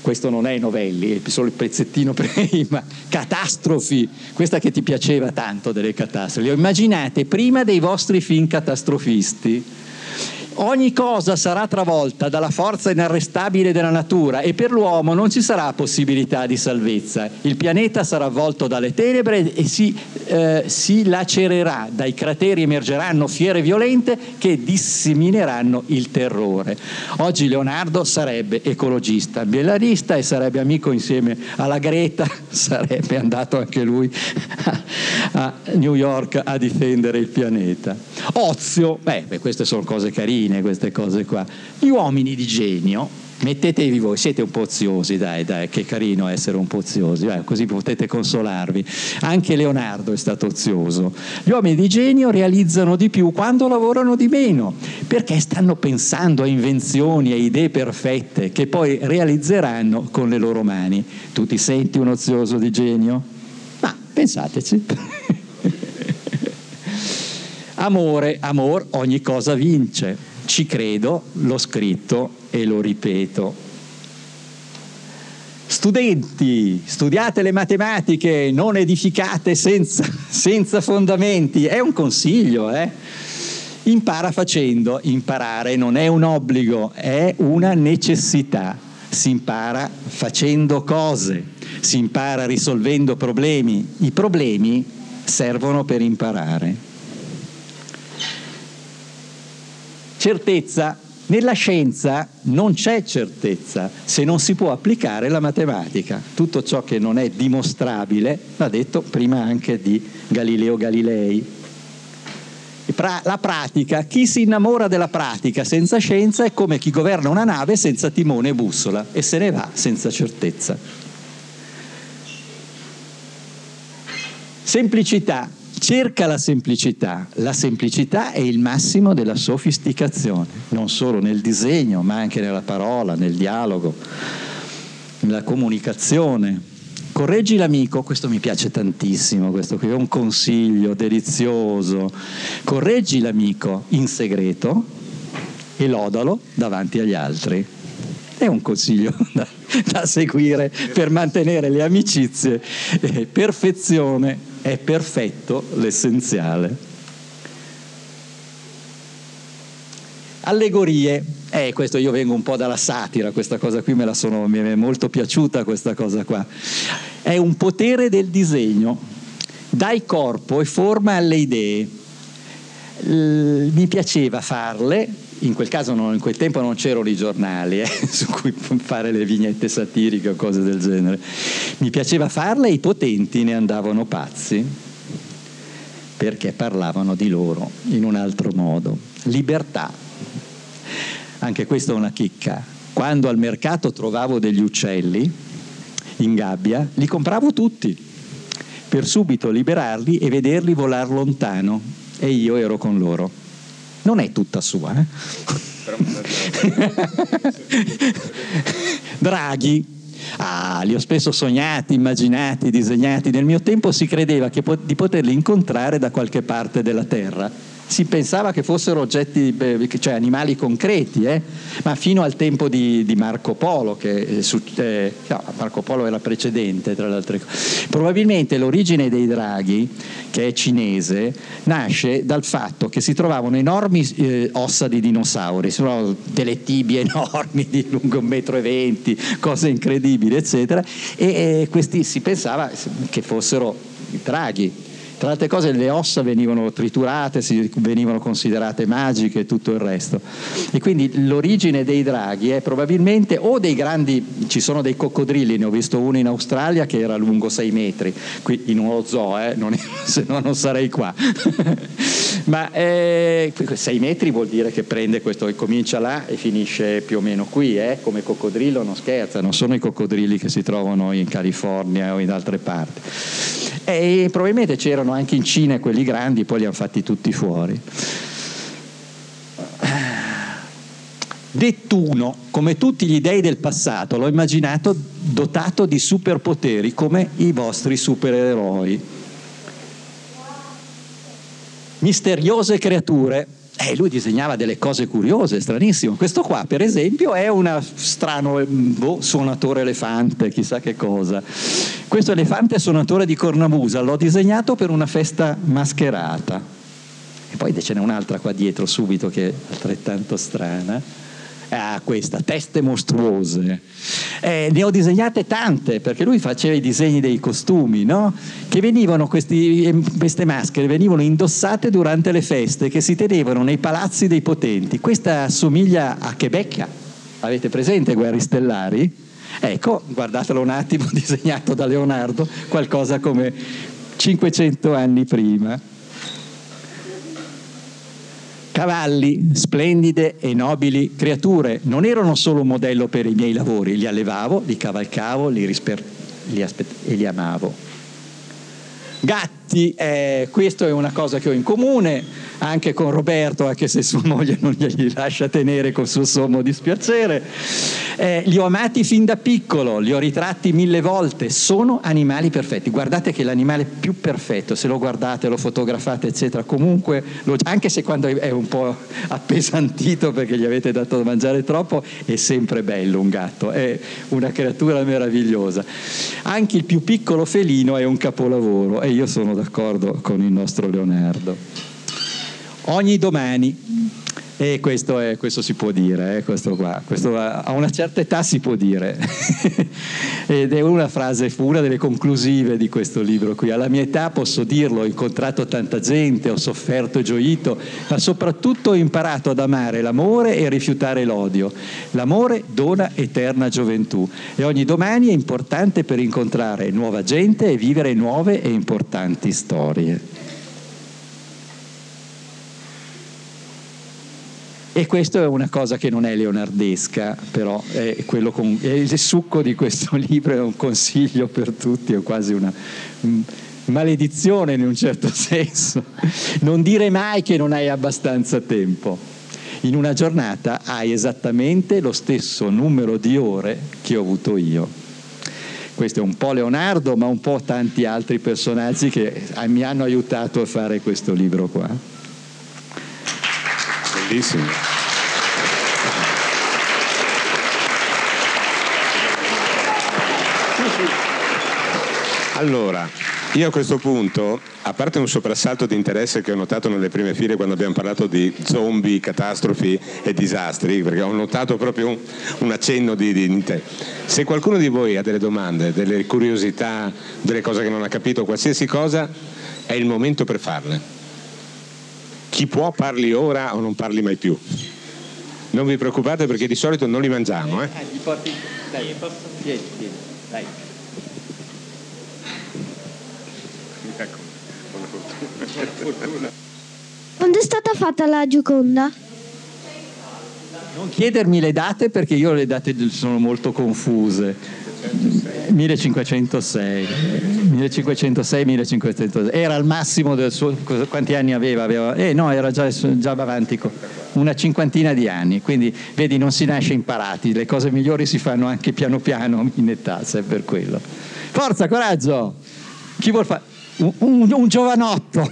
questo non è Novelli, è solo il pezzettino (laughs) prima, catastrofi, questa che ti piaceva tanto delle catastrofi, immaginate prima dei vostri film catastrofisti ogni cosa sarà travolta dalla forza inarrestabile della natura e per l'uomo non ci sarà possibilità di salvezza. Il pianeta sarà avvolto dalle tenebre e si, eh, si lacererà, dai crateri emergeranno fiere violente che dissemineranno il terrore. Oggi Leonardo sarebbe ecologista, bielarista e sarebbe amico insieme alla Greta, (laughs) sarebbe andato anche lui a New York a difendere il pianeta. Ozio, beh, beh queste sono cose carine carine queste cose qua. Gli uomini di genio, mettetevi voi, siete un po' oziosi, dai, dai, che carino essere un po' oziosi, eh, così potete consolarvi. Anche Leonardo è stato ozioso. Gli uomini di genio realizzano di più quando lavorano di meno, perché stanno pensando a invenzioni, a idee perfette che poi realizzeranno con le loro mani. Tu ti senti un ozioso di genio? Ma pensateci. (laughs) Amore, amor, ogni cosa vince ci credo, l'ho scritto e lo ripeto. Studenti, studiate le matematiche, non edificate senza, (laughs) senza fondamenti, è un consiglio, eh? Impara facendo, imparare non è un obbligo, è una necessità. Si impara facendo cose, si impara risolvendo problemi. I problemi servono per imparare. Certezza. Nella scienza non c'è certezza se non si può applicare la matematica. Tutto ciò che non è dimostrabile, l'ha detto prima anche di Galileo Galilei. La pratica, chi si innamora della pratica senza scienza è come chi governa una nave senza timone e bussola e se ne va senza certezza. Semplicità, cerca la semplicità. La semplicità è il massimo della sofisticazione, non solo nel disegno, ma anche nella parola, nel dialogo, nella comunicazione. Correggi l'amico, questo mi piace tantissimo, questo qui è un consiglio delizioso. Correggi l'amico in segreto e lodalo davanti agli altri. È un consiglio (laughs) da, da seguire per mantenere le amicizie. Eh, perfezione è perfetto l'essenziale. Allegorie, eh, questo io vengo un po' dalla satira, questa cosa qui me sono, mi è molto piaciuta questa cosa qua. È un potere del disegno, dai corpo e forma alle idee. L- mi piaceva farle, in quel caso non, in quel tempo non c'erano i giornali eh, (laughs) su cui fare le vignette satiriche o cose del genere. Mi piaceva farle e i potenti ne andavano pazzi perché parlavano di loro in un altro modo. Libertà. Anche questa è una chicca. Quando al mercato trovavo degli uccelli in gabbia, li compravo tutti per subito liberarli e vederli volare lontano e io ero con loro non è tutta sua. Eh? (laughs) Draghi, ah, li ho spesso sognati, immaginati, disegnati. Nel mio tempo si credeva po- di poterli incontrare da qualche parte della terra. Si pensava che fossero oggetti, eh, cioè animali concreti, eh? ma fino al tempo di, di Marco Polo, che eh, no, Marco Polo era precedente tra le altre cose. Probabilmente l'origine dei draghi, che è cinese, nasce dal fatto che si trovavano enormi eh, ossa di dinosauri, si delle tibie (laughs) enormi di lungo un metro e venti, cose incredibili, eccetera, e questi si pensava che fossero draghi tra altre cose le ossa venivano triturate, venivano considerate magiche e tutto il resto. E quindi l'origine dei draghi è probabilmente o dei grandi, ci sono dei coccodrilli, ne ho visto uno in Australia che era lungo 6 metri, qui in uno zoo, eh, non (laughs) se no non sarei qua. Ma 6 eh, metri vuol dire che prende questo, comincia là e finisce più o meno qui, eh, come coccodrillo non scherza, non sono i coccodrilli che si trovano in California o in altre parti. E probabilmente c'erano anche in Cina quelli grandi, poi li hanno fatti tutti fuori. Nettuno, come tutti gli dei del passato, l'ho immaginato dotato di superpoteri come i vostri supereroi. Misteriose creature eh, lui disegnava delle cose curiose, stranissime. Questo qua, per esempio, è un strano boh, suonatore elefante, chissà che cosa. Questo elefante suonatore di cornamusa l'ho disegnato per una festa mascherata. E poi ce n'è un'altra qua dietro subito che è altrettanto strana Ah, questa, teste mostruose. Eh, ne ho disegnate tante, perché lui faceva i disegni dei costumi, no? Che venivano, questi, queste maschere venivano indossate durante le feste che si tenevano nei palazzi dei potenti. Questa assomiglia a Quebec. Avete presente Guerri Stellari? Ecco, guardatelo un attimo, (laughs) disegnato da Leonardo, qualcosa come 500 anni prima. Cavalli, splendide e nobili creature, non erano solo un modello per i miei lavori, li allevavo, li cavalcavo li risper- li aspet- e li amavo. Gatti, eh, questo è una cosa che ho in comune, anche con Roberto, anche se sua moglie non glieli lascia tenere con suo sommo dispiacere. Eh, li ho amati fin da piccolo, li ho ritratti mille volte, sono animali perfetti. Guardate che l'animale più perfetto, se lo guardate, lo fotografate, eccetera, comunque, lo, anche se quando è un po' appesantito perché gli avete dato da mangiare troppo, è sempre bello un gatto, è una creatura meravigliosa. Anche il più piccolo felino è un capolavoro e io sono d'accordo con il nostro Leonardo ogni domani. E questo, è, questo si può dire, eh, questo qua, questo a una certa età si può dire. (laughs) Ed è una frase, una delle conclusive di questo libro qui. Alla mia età posso dirlo, ho incontrato tanta gente, ho sofferto e gioito, ma soprattutto ho imparato ad amare l'amore e a rifiutare l'odio. L'amore dona eterna gioventù e ogni domani è importante per incontrare nuova gente e vivere nuove e importanti storie. E questo è una cosa che non è leonardesca, però è, con, è il succo di questo (laughs) libro, è un consiglio per tutti, è quasi una maledizione in un certo (laughs) senso. Non dire mai che non hai abbastanza tempo. In una giornata hai esattamente lo stesso numero di ore che ho avuto io. Questo è un po' Leonardo, ma un po' tanti altri personaggi che mi hanno aiutato a fare questo libro qua. Bellissimo. Allora, io a questo punto, a parte un soprassalto di interesse che ho notato nelle prime file quando abbiamo parlato di zombie, catastrofi e disastri, perché ho notato proprio un, un accenno di, di. Se qualcuno di voi ha delle domande, delle curiosità, delle cose che non ha capito, qualsiasi cosa, è il momento per farle chi può parli ora o non parli mai più. Non vi preoccupate perché di solito non li mangiamo. Eh? Dai, vieni, vieni, dai. Quando è stata fatta la Gioconda? Non chiedermi le date perché io le date sono molto confuse. 1506, 1506, 1506, era al massimo del suo, quanti anni aveva? aveva eh no, era già, già avanti, una cinquantina di anni, quindi vedi non si nasce imparati, le cose migliori si fanno anche piano piano in età, se è per quello. Forza, coraggio! Chi vuol fare? Un, un, un giovanotto!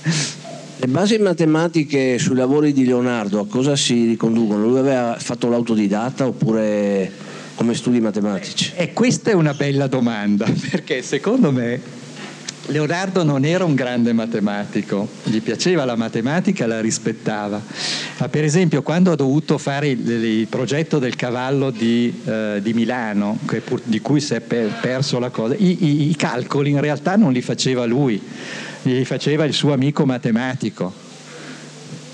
(laughs) Le basi matematiche sui lavori di Leonardo a cosa si riconducono? Lui aveva fatto l'autodidatta oppure come studi matematici? E questa è una bella domanda, (laughs) perché secondo me Leonardo non era un grande matematico, gli piaceva la matematica, la rispettava, ma per esempio quando ha dovuto fare il, il progetto del cavallo di, eh, di Milano, pur, di cui si è per, perso la cosa, i, i, i calcoli in realtà non li faceva lui, li faceva il suo amico matematico,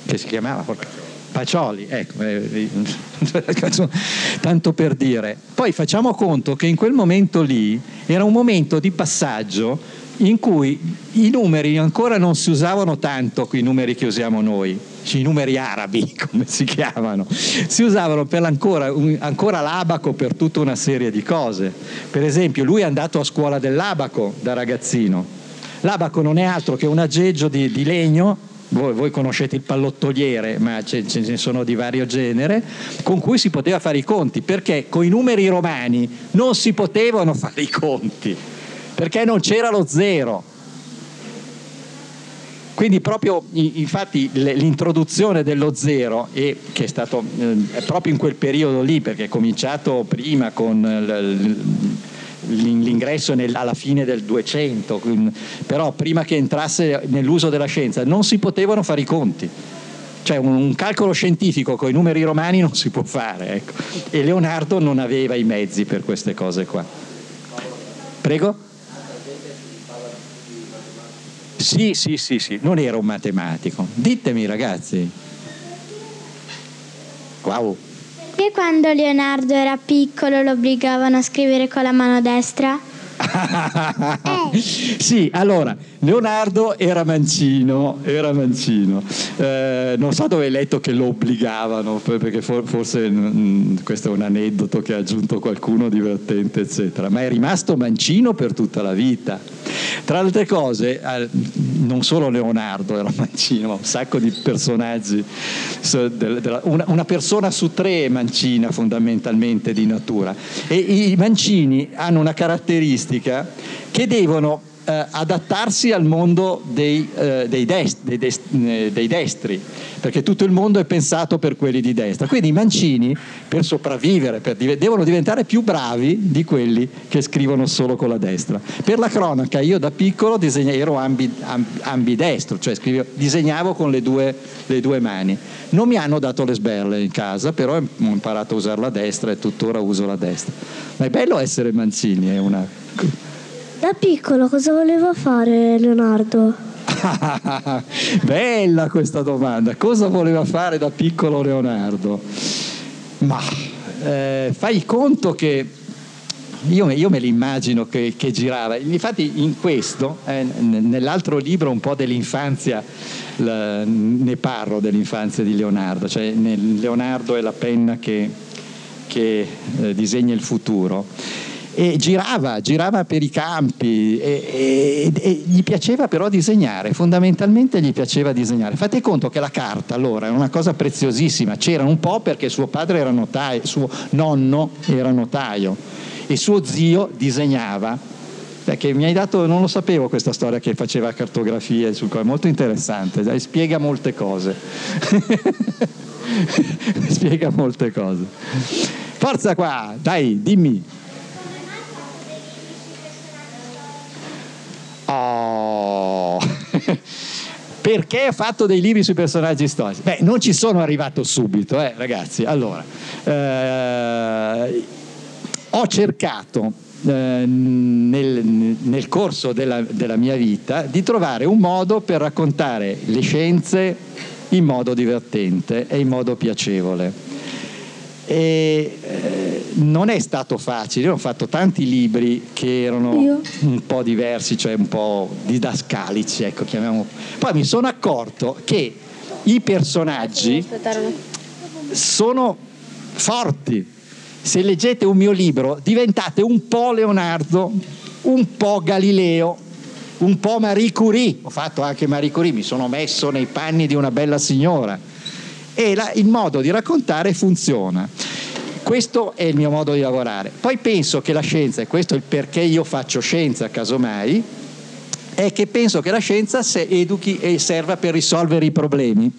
che si chiamava Pacioli, ecco, eh, (laughs) tanto per dire. Poi facciamo conto che in quel momento lì era un momento di passaggio in cui i numeri ancora non si usavano tanto, i numeri che usiamo noi, i numeri arabi (laughs) come si chiamano, si usavano ancora, ancora l'abaco per tutta una serie di cose. Per esempio lui è andato a scuola dell'abaco da ragazzino. L'abaco non è altro che un aggeggio di, di legno voi, voi, conoscete il pallottoliere, ma ce, ce, ne sono di vario genere, con cui si poteva fare i conti, perché con i numeri romani non si potevano (laughs) fare i conti perché non c'era lo zero. Quindi proprio infatti l'introduzione dello zero, che è stato eh, proprio in quel periodo lì, perché è cominciato prima con l'ingresso alla fine del 200, però prima che entrasse nell'uso della scienza non si potevano fare i conti. Cioè un, calcolo scientifico con i numeri romani non si può fare, ecco. e Leonardo non aveva i mezzi per queste cose qua. Prego? Sì, sì, sì, sì, non era un matematico. Ditemi ragazzi. Wow. Perché quando Leonardo era piccolo lo obbligavano a scrivere con la mano destra? (laughs) eh. Sì, allora, Leonardo era mancino, era mancino. Eh, non so dove hai letto che lo obbligavano, perché forse mh, mm, questo è un aneddoto che ha aggiunto qualcuno divertente, eccetera, ma è rimasto mancino per tutta la vita. Tra le altre cose, non solo Leonardo era mancino, ma un sacco di personaggi, una persona su tre è mancina fondamentalmente di natura. E i mancini hanno una caratteristica che devono eh, adattarsi al mondo dei, eh, dei, dest- dei, dest- eh, dei, destri, perché tutto il mondo è pensato per quelli di destra. Quindi i mancini, per sopravvivere, per div- devono diventare più bravi di quelli che scrivono solo con la destra. Per la cronaca, io da piccolo disegna- ero ambi- amb- ambidestro, cioè scrivevo, disegnavo con le due, le due mani. Non mi hanno dato le sberle in casa, però ho imparato a usare la destra e tuttora uso la destra. Ma è bello essere mancini, è una da piccolo cosa voleva fare Leonardo? (laughs) Bella questa domanda. Cosa voleva fare da piccolo Leonardo? Ma eh, fai conto che io, io me l'immagino che, che, girava. Infatti in questo, eh, nell'altro libro un po' dell'infanzia, la, ne parlo dell'infanzia di Leonardo, cioè Leonardo è la penna che, che eh, disegna il futuro e girava, girava per i campi e, e, e, gli piaceva però disegnare, fondamentalmente gli piaceva disegnare. Fate conto che la carta allora era una cosa preziosissima, c'era un po' perché suo padre era notaio, suo nonno era notaio e suo zio disegnava. Perché mi hai dato, non lo sapevo questa storia che faceva cartografie, è molto interessante, spiega molte cose. (laughs) spiega molte cose. Forza qua, dai, dimmi. Oh. (laughs) Perché ha fatto dei libri sui personaggi storici? Beh, non ci sono arrivato subito, eh, ragazzi. Allora, eh, ho cercato eh, nel, nel, corso della, della mia vita di trovare un modo per raccontare le scienze in modo divertente e in modo piacevole. E eh, non è stato facile, io ho fatto tanti libri che erano io? un po' diversi, cioè un po' didascalici, ecco, chiamiamo. Poi mi sono accorto che i personaggi sono forti. Se leggete un mio libro diventate un po' Leonardo, un po' Galileo, un po' Marie Curie. Ho fatto anche Marie Curie, mi sono messo nei panni di una bella signora e la, il modo di raccontare funziona. Questo è il mio modo di lavorare. Poi penso che la scienza, e questo è il perché io faccio scienza casomai, è che penso che la scienza se educhi e serva per risolvere i problemi.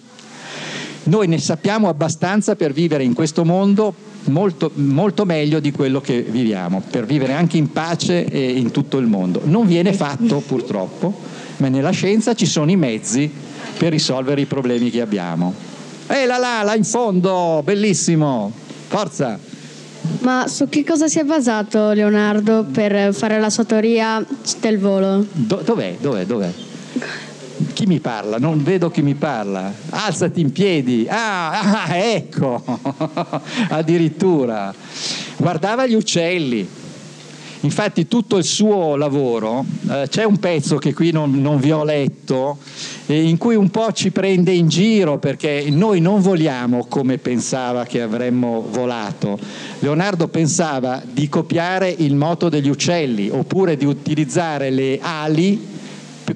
Noi ne sappiamo abbastanza per vivere in questo mondo molto, molto meglio di quello che viviamo, per vivere anche in pace in tutto il mondo. Non viene fatto purtroppo, ma nella scienza ci sono i mezzi per risolvere i problemi che abbiamo. Ehi là là, là in fondo, bellissimo, forza! Ma su che cosa si è basato Leonardo per fare la sua teoria del volo? Do- dov'è? Dov'è? Dov'è? Chi mi parla? Non vedo chi mi parla. Alzati in piedi. Ah, ah ecco. (laughs) Addirittura. Guardava gli uccelli. Infatti tutto il suo lavoro, eh, c'è un pezzo che qui non, non vi ho letto, eh, in cui un po' ci prende in giro perché noi non voliamo come pensava che avremmo volato. Leonardo pensava di copiare il moto degli uccelli oppure di utilizzare le ali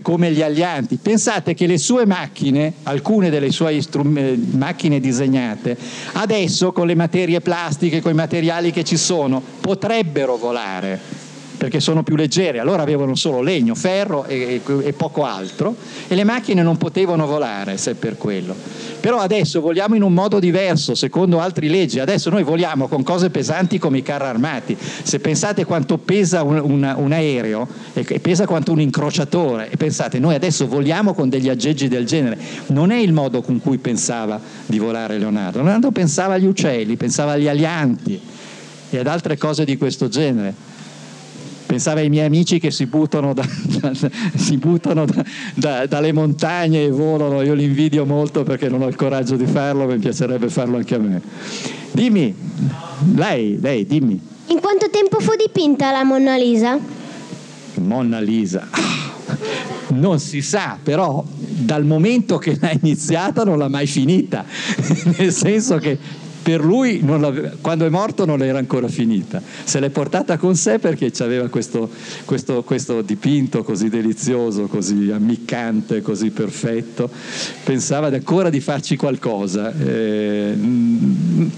come gli alianti. Pensate che le sue macchine, alcune delle sue strum- eh, macchine disegnate, adesso con le materie plastiche, con i materiali che ci sono, potrebbero volare perché sono più leggere, allora avevano solo legno, ferro e, e, e, poco altro e le macchine non potevano volare se per quello. Però adesso voliamo in un modo diverso, secondo altre leggi, adesso noi voliamo con cose pesanti come i carri armati, se pensate quanto pesa un, un, un aereo e pesa quanto un incrociatore e pensate noi adesso voliamo con degli aggeggi del genere, non è il modo con cui pensava di volare Leonardo, Leonardo pensava agli uccelli, pensava agli alianti e ad altre cose di questo genere pensavo ai miei amici che si buttano, da, (laughs) da, si buttano da, dalle montagne e volano, io li invidio molto perché non ho il coraggio di farlo, mi piacerebbe farlo anche a me. Dimmi, lei, lei, dimmi. In quanto tempo fu dipinta la Monna Lisa? Monna Lisa. Non si sa, però dal momento che l'ha iniziata non l'ha mai finita, (laughs) nel senso che per lui quando è morto non era ancora finita, se l'è portata con sé perché aveva questo, questo, questo, dipinto così delizioso, così ammiccante, così perfetto, pensava ancora di farci qualcosa, eh,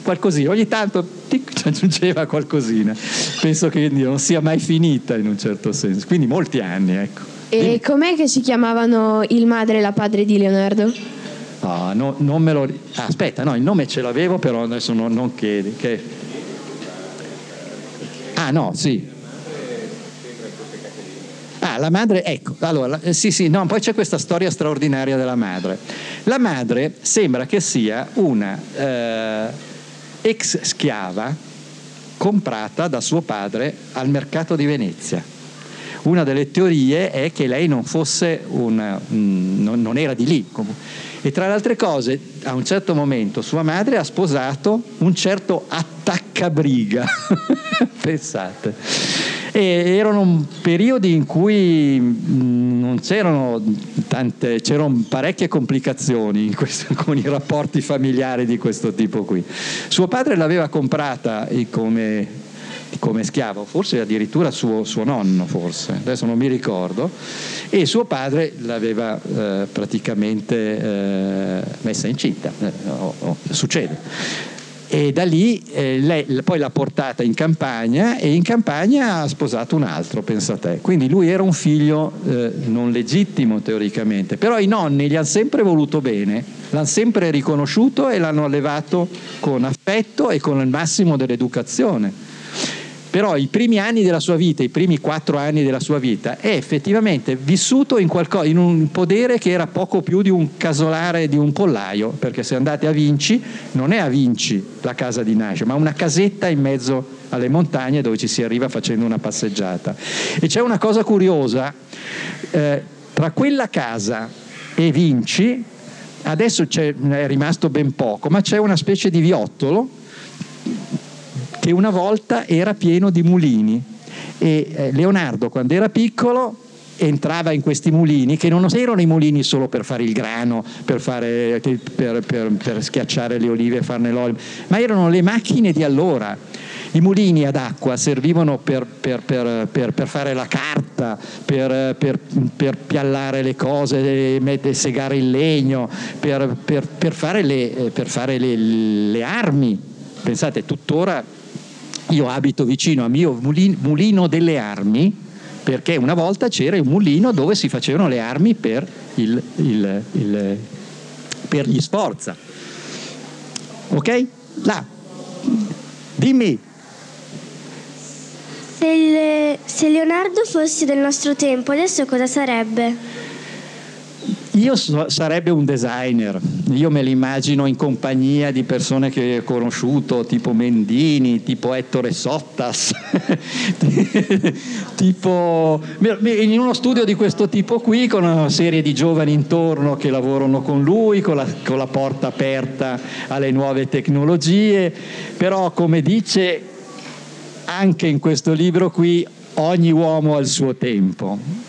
qualcosina, ogni tanto tic, (laughs) aggiungeva qualcosina, penso che non sia mai finita in un certo senso, quindi molti anni. Ecco. E com'è che si chiamavano il madre e la padre di Leonardo? No, no, non me lo... Ah, aspetta, no, il nome ce l'avevo, però adesso no, non chiedi. Che... Ah, no, sì. Ah, la madre, ecco, allora, sì, sì, no, poi c'è questa storia straordinaria della madre. La madre sembra che sia una eh, ex schiava comprata da suo padre al mercato di Venezia. Una delle teorie è che lei non fosse una, non, non era di lì. E tra le altre cose, a un certo momento sua madre ha sposato un certo attaccabriga. (laughs) Pensate. E erano periodi in cui mm, non c'erano tante, c'erano parecchie complicazioni questo, (laughs) con i rapporti familiari di questo tipo qui. Suo padre l'aveva comprata come come schiavo, forse addirittura suo, suo, nonno, forse, adesso non mi ricordo, e suo padre l'aveva eh, praticamente eh, messa incinta, oh, oh, succede. E da lì eh, lei poi l'ha portata in campagna e in campagna ha sposato un altro, pensa te. Quindi lui era un figlio eh, non legittimo teoricamente, però i nonni gli hanno sempre voluto bene, l'hanno sempre riconosciuto e l'hanno allevato con affetto e con il massimo dell'educazione però i primi anni della sua vita, i primi quattro anni della sua vita, è effettivamente vissuto in, qualcosa, in un podere che era poco più di un casolare di un pollaio, perché se andate a Vinci, non è a Vinci la casa di nascita, ma una casetta in mezzo alle montagne dove ci si arriva facendo una passeggiata. E c'è una cosa curiosa, eh, tra quella casa e Vinci, adesso è rimasto ben poco, ma c'è una specie di viottolo che una volta era pieno di mulini e eh, Leonardo quando era piccolo entrava in questi mulini che non erano i mulini solo per fare il grano, per, fare, per, per, per schiacciare le olive e farne l'olio, ma erano le macchine di allora. I mulini ad acqua servivano per, fare la carta, per, piallare le cose, segare il legno, per, fare, le, fare le, le armi. Pensate, tuttora io abito vicino a mio mulino delle armi, perché una volta c'era un mulino dove si facevano le armi per, il, il, il, per gli sforza. Ok? Là. Dimmi. Se, il- se Leonardo fosse del nostro tempo, adesso cosa sarebbe? Io so- sarebbe un designer, io me l'immagino in compagnia di persone che ho conosciuto, tipo Mendini, tipo Ettore Sottas, (laughs) tipo in uno studio di questo tipo qui con una serie di giovani intorno che lavorano con lui, con la, con la porta aperta alle nuove tecnologie, però come dice anche in questo libro qui ogni uomo ha il suo tempo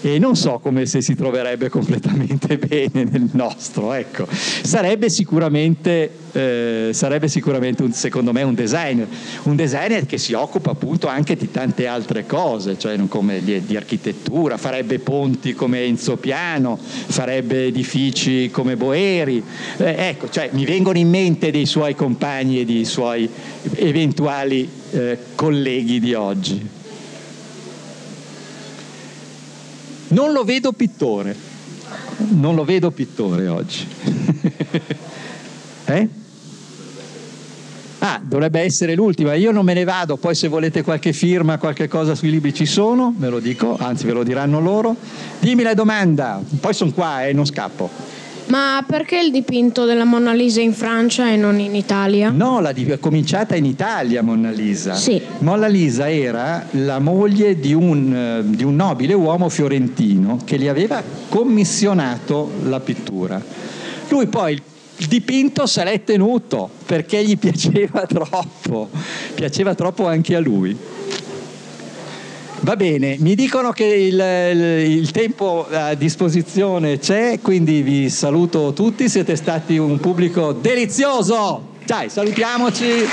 e non so come se si troverebbe completamente (laughs) bene nel nostro, ecco. Sarebbe sicuramente, eh, sarebbe sicuramente un, secondo me un designer, un designer che si occupa appunto anche di tante altre cose, cioè come di, di architettura, farebbe ponti come Enzo Piano, farebbe edifici come Boeri, eh, ecco, cioè mi vengono in mente dei suoi compagni e dei suoi eventuali eh, colleghi di oggi. Non lo vedo pittore, non lo vedo pittore oggi. (laughs) eh? Ah, dovrebbe essere l'ultima, io non me ne vado, poi se volete qualche firma, qualche cosa sui libri ci sono, ve lo dico, anzi ve lo diranno loro. Dimmi la domanda, poi sono qua e eh, non scappo. Ma perché il dipinto della Mona Lisa in Francia e non in Italia? No, la di- è cominciata in Italia Mona Lisa. Sì. Mona Lisa era la moglie di un, eh, di un nobile uomo fiorentino che gli aveva commissionato la pittura. Lui poi il dipinto se l'è tenuto perché gli piaceva (laughs) troppo, piaceva troppo anche a lui. Va bene, mi dicono che il, il- tempo a disposizione c'è, quindi vi saluto tutti, siete stati un pubblico delizioso. Dai, salutiamoci.